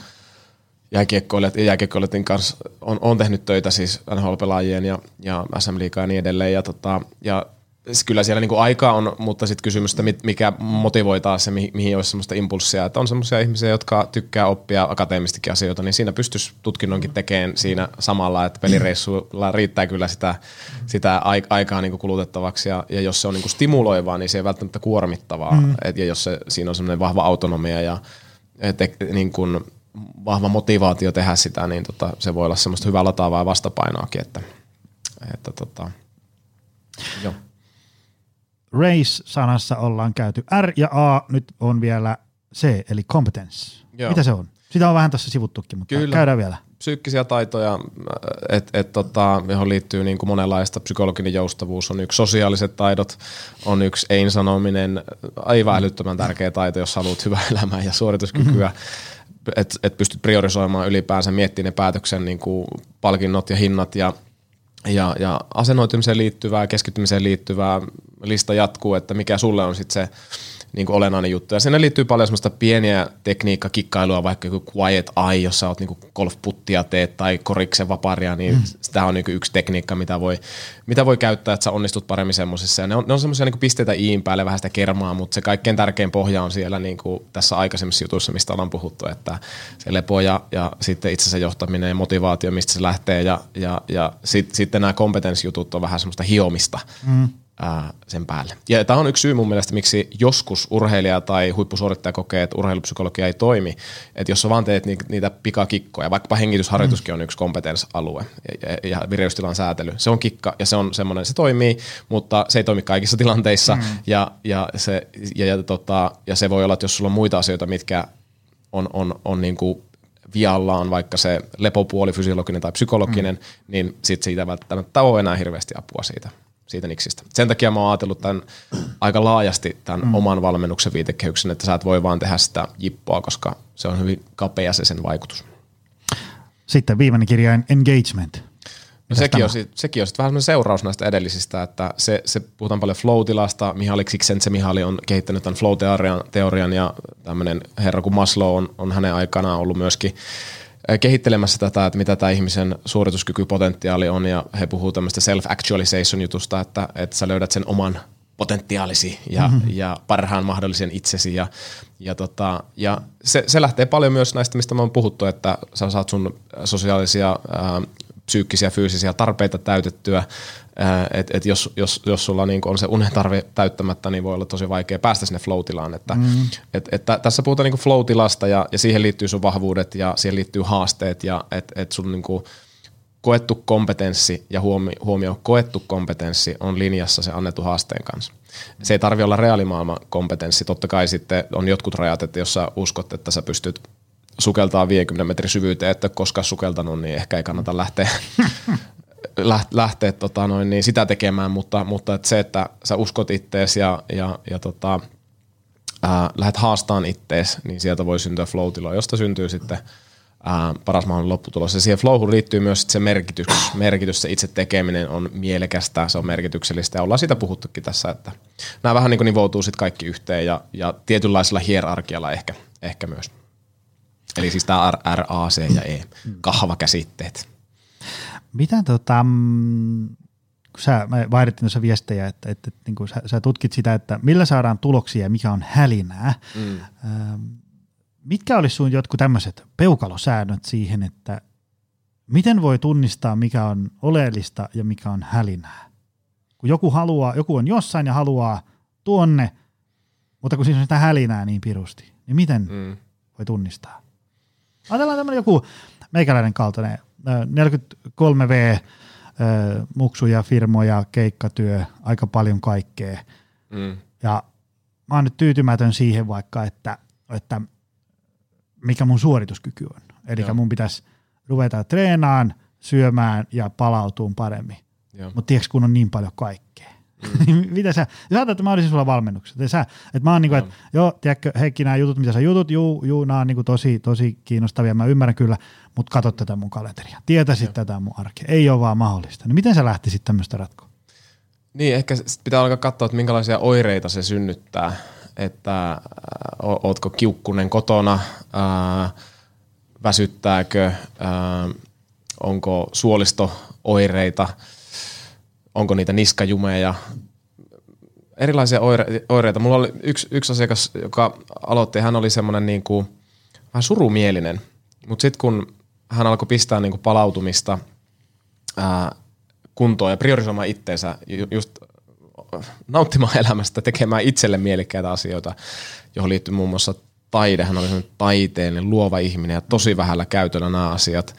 jääkiekkoilijat ja jääkiekkoilijoiden kanssa on, on tehnyt töitä siis NHL-pelaajien ja, ja SM Liigaa ja niin edelleen. Ja, tota, ja kyllä siellä niinku aikaa on, mutta sitten kysymystä, mikä motivoi taas se, mihin olisi semmoista impulssia, että on semmoisia ihmisiä, jotka tykkää oppia akateemistikin asioita, niin siinä pystyisi tutkinnonkin tekemään siinä samalla, että pelireissuilla riittää kyllä sitä, sitä aikaa niinku kulutettavaksi, ja, ja jos se on niinku stimuloivaa, niin se ei välttämättä kuormittavaa, mm. et, ja jos se, siinä on semmoinen vahva autonomia ja et, niin kun, vahva motivaatio tehdä sitä, niin tota, se voi olla semmoista hyvää lataavaa vastapainoakin, että, että tota, joo race-sanassa ollaan käyty R ja A, nyt on vielä C, eli competence. Joo. Mitä se on? Sitä on vähän tässä sivuttukin, mutta Kyllä. käydään vielä. Psyykkisiä taitoja, et, et, tota, johon liittyy niin kuin monenlaista. Psykologinen joustavuus on yksi, sosiaaliset taidot on yksi, ei sanominen, aivan älyttömän tärkeä taito, jos haluat hyvää elämää ja suorituskykyä. Mm-hmm. Että et pystyt priorisoimaan ylipäänsä, miettimään ne päätöksen niin kuin palkinnot ja hinnat ja ja, ja asennoitumiseen liittyvää, keskittymiseen liittyvää lista jatkuu, että mikä sulle on sitten se niin kuin olennainen juttu. Ja sinne liittyy paljon semmoista pieniä tekniikkakikkailua, vaikka joku quiet eye, jossa olet niin golfputtia teet tai koriksen vaparia, niin mm. tämä on niin yksi tekniikka, mitä voi, mitä voi käyttää, että sä onnistut paremmin semmoisessa. Ja ne on, ne on semmoisia niin pisteitä iin päälle, vähän sitä kermaa, mutta se kaikkein tärkein pohja on siellä niin kuin tässä aikaisemmissa jutuissa, mistä ollaan puhuttu, että se lepo ja, ja sitten itsensä johtaminen ja motivaatio, mistä se lähtee ja, ja, ja sit, sitten nämä kompetenssijutut on vähän semmoista hiomista. Mm ää, sen päälle. Ja tämä on yksi syy mun mielestä, miksi joskus urheilija tai huippusuorittaja kokee, että urheilupsykologia ei toimi. Että jos sä vaan teet niitä pikakikkoja, vaikkapa hengitysharjoituskin mm. on yksi kompetensalue ja, ja vireystilan säätely. Se on kikka ja se on semmoinen, se toimii, mutta se ei toimi kaikissa tilanteissa. Mm. Ja, ja, se, ja, ja, tota, ja se voi olla, että jos sulla on muita asioita, mitkä on, on, on niin kuin viallaan, vaikka se lepopuoli, fysiologinen tai psykologinen, mm. niin sit siitä välttämättä ole enää hirveästi apua siitä siitä niksistä. Sen takia mä oon ajatellut tämän aika laajasti tämän mm. oman valmennuksen viitekehyksen, että sä et voi vaan tehdä sitä jippoa, koska se on hyvin kapea se sen vaikutus. Sitten viimeinen kirja Engagement. No sekin, on, sekin on sitten vähän seuraus näistä edellisistä, että se, se puhutaan paljon flow-tilasta, Mihaly se Mihaly on kehittänyt tämän flow-teorian ja tämmöinen herra kuin Maslow on, on hänen aikanaan ollut myöskin kehittelemässä tätä, että mitä tämä ihmisen suorituskykypotentiaali on, ja he puhuu tämmöistä self-actualization-jutusta, että, että sä löydät sen oman potentiaalisi ja, mm-hmm. ja parhaan mahdollisen itsesi. Ja, ja, tota, ja se, se lähtee paljon myös näistä, mistä me on puhuttu, että sä saat sun sosiaalisia, ää, psyykkisiä, fyysisiä tarpeita täytettyä, että et jos, jos, jos sulla niinku on se unen tarve täyttämättä, niin voi olla tosi vaikea päästä sinne flow-tilaan. Että, mm. et, et, tässä puhutaan niinku flow-tilasta ja, ja siihen liittyy sun vahvuudet ja siihen liittyy haasteet ja että et sun niinku koettu kompetenssi ja huomio, huomio koettu kompetenssi on linjassa se annettu haasteen kanssa. Se ei tarvi olla reaalimaailman kompetenssi. Totta kai sitten on jotkut rajat, että jos sä uskot, että sä pystyt sukeltaa 50 metrin syvyyteen, että koska sukeltanut, niin ehkä ei kannata lähteä lähteä tota noin, niin sitä tekemään, mutta, mutta et se, että sä uskot ittees ja, ja, ja tota, ää, lähdet haastaan ittees, niin sieltä voi syntyä flow josta syntyy sitten ää, paras mahdollinen lopputulos. Ja siihen flowhun liittyy myös se merkitys, merkitys, se itse tekeminen on mielekästä, se on merkityksellistä ja ollaan siitä puhuttukin tässä, että nämä vähän niin kuin nivoutuu sitten kaikki yhteen ja, ja tietynlaisella hierarkialla ehkä, ehkä myös. Eli siis tämä R, R, A, C ja E, kahvakäsitteet. Mitä tota, mm, kun sä, me vaihdettiin tuossa viestejä, että, että, että niin sä, sä tutkit sitä, että millä saadaan tuloksia ja mikä on hälinää. Mm. Ähm, mitkä olisi sun jotkut tämmöiset peukalosäännöt siihen, että miten voi tunnistaa, mikä on oleellista ja mikä on hälinää? Kun joku, haluaa, joku on jossain ja haluaa tuonne, mutta kun siinä on sitä hälinää niin pirusti, niin miten mm. voi tunnistaa? Ajatellaan tämmöinen joku meikäläinen kaltainen 43V, muksuja, firmoja, keikkatyö, aika paljon kaikkea. Mm. Ja mä oon nyt tyytymätön siihen vaikka, että, että mikä mun suorituskyky on. Eli mun pitäisi ruveta treenaan, syömään ja palautuun paremmin. Mutta tiedätkö, kun on niin paljon kaikkea. Mm. mitä sä, ajattelet, että mä olisin sulla valmennuksessa, sä, että mä oon niinku, että joo, tiedätkö, Heikki, nämä jutut, mitä sä jutut, juu, juu, nämä on niinku tosi, tosi kiinnostavia, mä ymmärrän kyllä, mutta katso tätä mun kalenteria, tietäisit joo. tätä mun arkea, ei ole vaan mahdollista. Niin miten sä lähtisit tämmöistä ratkoa? Niin, ehkä pitää alkaa katsoa, että minkälaisia oireita se synnyttää, että äh, ootko kiukkunen kotona, äh, väsyttääkö, äh, onko suolistooireita, onko niitä niskajumeja, erilaisia oire- oireita. Mulla oli yksi, yksi asiakas, joka aloitti, hän oli semmoinen niin kuin, vähän surumielinen, mutta sitten kun hän alkoi pistää niin kuin palautumista ää, kuntoon ja priorisoimaan itteensä, just nauttimaan elämästä, tekemään itselle mielikkäitä asioita, johon liittyy muun muassa taide. Hän oli taiteellinen, luova ihminen ja tosi vähällä käytöllä nämä asiat.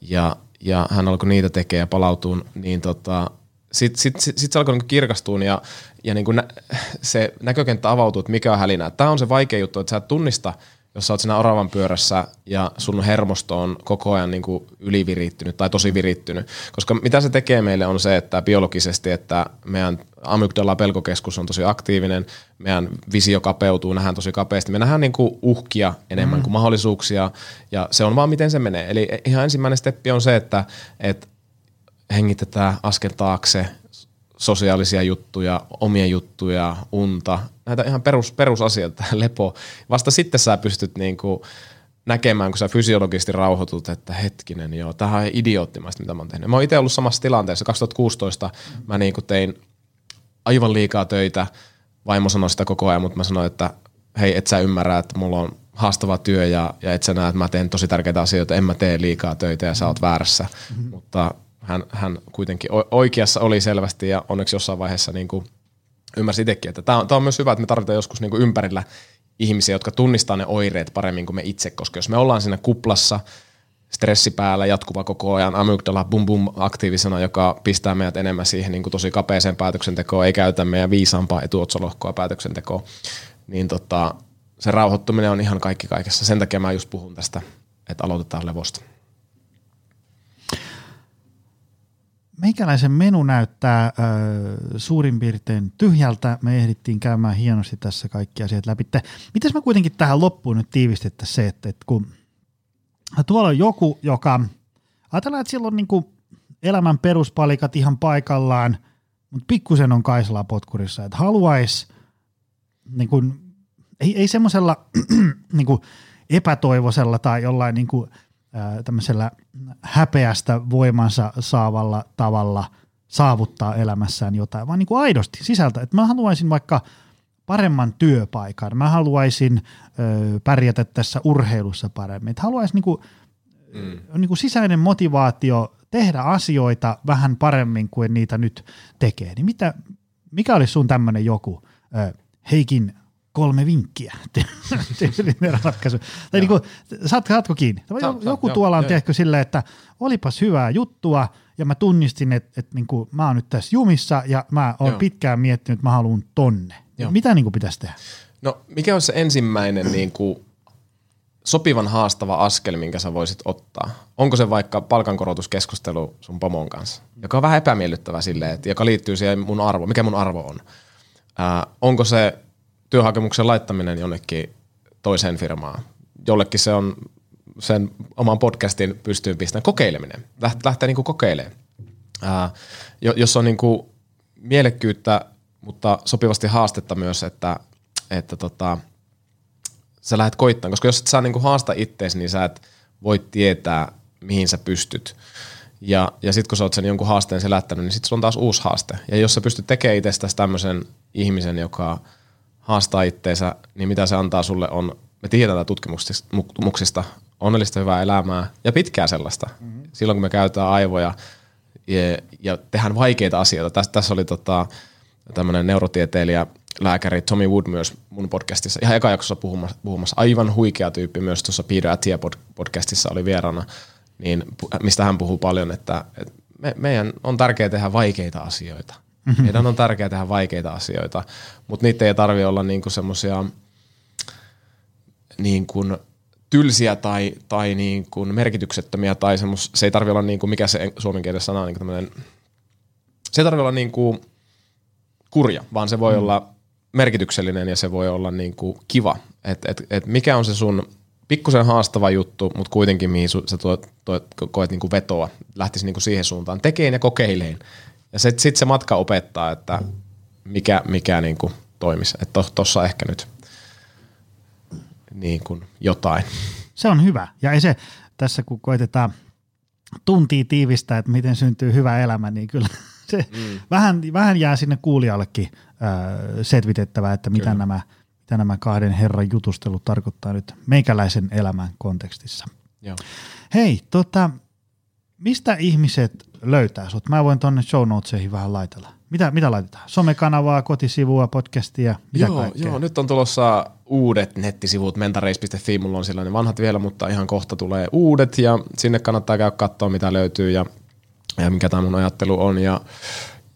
Ja, ja hän alkoi niitä tekemään ja palautua, niin tota, sitten sit, sit, sit se alkoi niinku kirkastua ja, ja niinku nä, se näkökenttä avautuu, että mikä on hälinä. Tämä on se vaikea juttu, että sä et tunnista, jos sä oot siinä oravan pyörässä ja sun hermosto on koko ajan niinku ylivirittynyt tai tosi virittynyt. Koska mitä se tekee meille on se, että biologisesti, että meidän amygdala pelkokeskus on tosi aktiivinen, meidän visio kapeutuu, nähdään tosi kapeasti. Me nähdään niinku uhkia enemmän mm. kuin mahdollisuuksia ja se on vaan miten se menee. Eli ihan ensimmäinen steppi on se, että, että hengitetään askel taakse, sosiaalisia juttuja, omia juttuja, unta, näitä ihan perus, perusasioita, lepo. Vasta sitten sä pystyt niinku näkemään, kun sä fysiologisesti rauhoitut, että hetkinen, joo, tähän on idioottimaista, mitä mä oon tehnyt. Mä oon itse ollut samassa tilanteessa. 2016 mä niinku tein aivan liikaa töitä. Vaimo sanoi sitä koko ajan, mutta mä sanoin, että hei, et sä ymmärrä, että mulla on haastava työ ja, ja et sä näe, että mä teen tosi tärkeitä asioita, en mä tee liikaa töitä ja sä oot väärässä. Mm-hmm. Mutta hän, hän kuitenkin oikeassa oli selvästi ja onneksi jossain vaiheessa niin kuin ymmärsi itsekin, että tämä on, on myös hyvä, että me tarvitaan joskus niin kuin ympärillä ihmisiä, jotka tunnistaa ne oireet paremmin kuin me itse, koska jos me ollaan siinä kuplassa, stressi päällä, jatkuva koko ajan, amygdala bum bum aktiivisena, joka pistää meidät enemmän siihen niin kuin tosi kapeeseen päätöksentekoon, ei käytä meidän viisaampaa etuotsalohkoa päätöksentekoon, niin tota, se rauhoittuminen on ihan kaikki kaikessa. Sen takia mä just puhun tästä, että aloitetaan levosta. Meikäläisen menu näyttää äh, suurin piirtein tyhjältä. Me ehdittiin käymään hienosti tässä kaikki asiat läpi. Mitäs mä kuitenkin tähän loppuun nyt tiivistettäisiin se, että, että kun tuolla on joku, joka, ajatellaan, että sillä on niin kuin elämän peruspalikat ihan paikallaan, mutta pikkusen on Kaisalaa potkurissa, että haluaisi niin kuin, ei, ei semmoisella niin kuin epätoivoisella tai jollain niin kuin, tämmöisellä häpeästä voimansa saavalla tavalla saavuttaa elämässään jotain, vaan niin kuin aidosti sisältä. Että mä haluaisin vaikka paremman työpaikan, mä haluaisin ö, pärjätä tässä urheilussa paremmin. Että haluaisin niin kuin, mm. niin kuin sisäinen motivaatio tehdä asioita vähän paremmin kuin niitä nyt tekee. Niin mitä, mikä olisi sun tämmöinen joku ö, Heikin kolme vinkkiä ratkaisu. Tai niin kuin, saat, saatko kiinni? Saat, joku saat, tuolla on tehty silleen, että olipas hyvää juttua, ja mä tunnistin, että, että niin kuin, mä oon nyt tässä jumissa, ja mä oon joo. pitkään miettinyt, että mä haluan tonne. Joo. Mitä niin kuin pitäisi tehdä? No mikä on se ensimmäinen niin kuin, sopivan haastava askel, minkä sä voisit ottaa? Onko se vaikka palkankorotuskeskustelu sun pomon kanssa, joka on vähän epämiellyttävä silleen, että, joka liittyy siihen mun arvo, mikä mun arvo on? Ää, onko se työhakemuksen laittaminen jonnekin toiseen firmaan. Jollekin se on sen oman podcastin pystyyn pistämään kokeileminen. Lähtee, lähtee niin kokeilemaan. Ää, jos on niin kuin mielekkyyttä, mutta sopivasti haastetta myös, että, että tota, sä lähdet koittamaan. Koska jos et saa niin kuin haasta itteesi, niin sä et voi tietää, mihin sä pystyt. Ja, ja sitten kun sä oot sen jonkun haasteen selättänyt, niin sitten sulla on taas uusi haaste. Ja jos sä pystyt tekemään itsestäsi tämmöisen ihmisen, joka – haastaa itteensä, niin mitä se antaa sulle on, me tiedetään tutkimuksista, onnellista hyvää elämää ja pitkää sellaista. Mm-hmm. Silloin kun me käytetään aivoja ja, ja tehdään vaikeita asioita. Tässä, tässä oli tota, tämmöinen neurotieteilijä, lääkäri Tommy Wood myös mun podcastissa, ihan eka jaksossa puhumassa, puhumassa aivan huikea tyyppi myös tuossa Peter Attia podcastissa oli vieraana, niin mistä hän puhuu paljon, että, että me, meidän on tärkeää tehdä vaikeita asioita. Mm-hmm. Meidän on tärkeää tehdä vaikeita asioita, mutta niitä ei tarvitse olla niinku semmoisia niin kuin tylsiä tai, tai niin kuin merkityksettömiä tai semmos, se ei tarvitse olla niin kuin, mikä se suomen kielessä sana on, niin kuin se ei tarvitse olla niin kuin kurja, vaan se voi mm. olla merkityksellinen ja se voi olla niin kuin kiva. Et, et, et mikä on se sun pikkusen haastava juttu, mutta kuitenkin mihin sä tuot, tuot, koet niin kuin vetoa, lähtisi niin kuin siihen suuntaan tekeen ja kokeileen. Ja sitten sit se matka opettaa, että mikä, mikä niin kuin toimisi. Että tuossa to, ehkä nyt niin kuin jotain. Se on hyvä. Ja ei se tässä, kun koitetaan tuntia tiivistää, että miten syntyy hyvä elämä, niin kyllä se mm. vähän, vähän jää sinne kuulijallekin äh, setvitettävää, että mitä nämä, mitä nämä kahden herran jutustelut tarkoittaa nyt meikäläisen elämän kontekstissa. Joo. Hei, tota, mistä ihmiset löytää sut? Mä voin tonne show notesihin vähän laitella. Mitä, mitä laitetaan? Somekanavaa, kotisivua, podcastia, mitä joo, kaikkea? Joo, nyt on tulossa uudet nettisivut, mentareis.fi, mulla on sellainen vanhat vielä, mutta ihan kohta tulee uudet ja sinne kannattaa käydä katsoa, mitä löytyy ja, ja mikä tämä mun ajattelu on ja,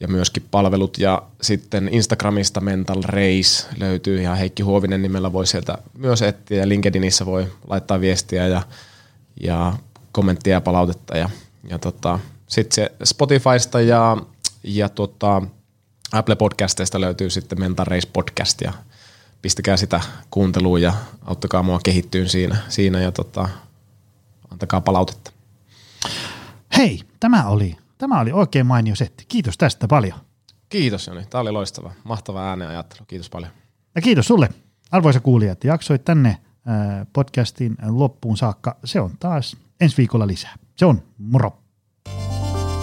ja myöskin palvelut ja sitten Instagramista Mental Race löytyy ja Heikki Huovinen nimellä voi sieltä myös etsiä ja LinkedInissä voi laittaa viestiä ja, ja kommenttia ja palautetta ja, ja tota, sitten se Spotifysta ja, ja tota, Apple Podcasteista löytyy sitten Mental Race Podcast ja pistäkää sitä kuunteluun ja auttakaa mua kehittyyn siinä, siinä ja tota, antakaa palautetta. Hei, tämä oli, tämä oli oikein mainio setti. Kiitos tästä paljon. Kiitos Joni, tämä oli loistava. Mahtava ääneajattelu. Kiitos paljon. Ja kiitos sulle, arvoisa kuulija, että jaksoit tänne podcastin loppuun saakka. Se on taas ensi viikolla lisää. Se on moro.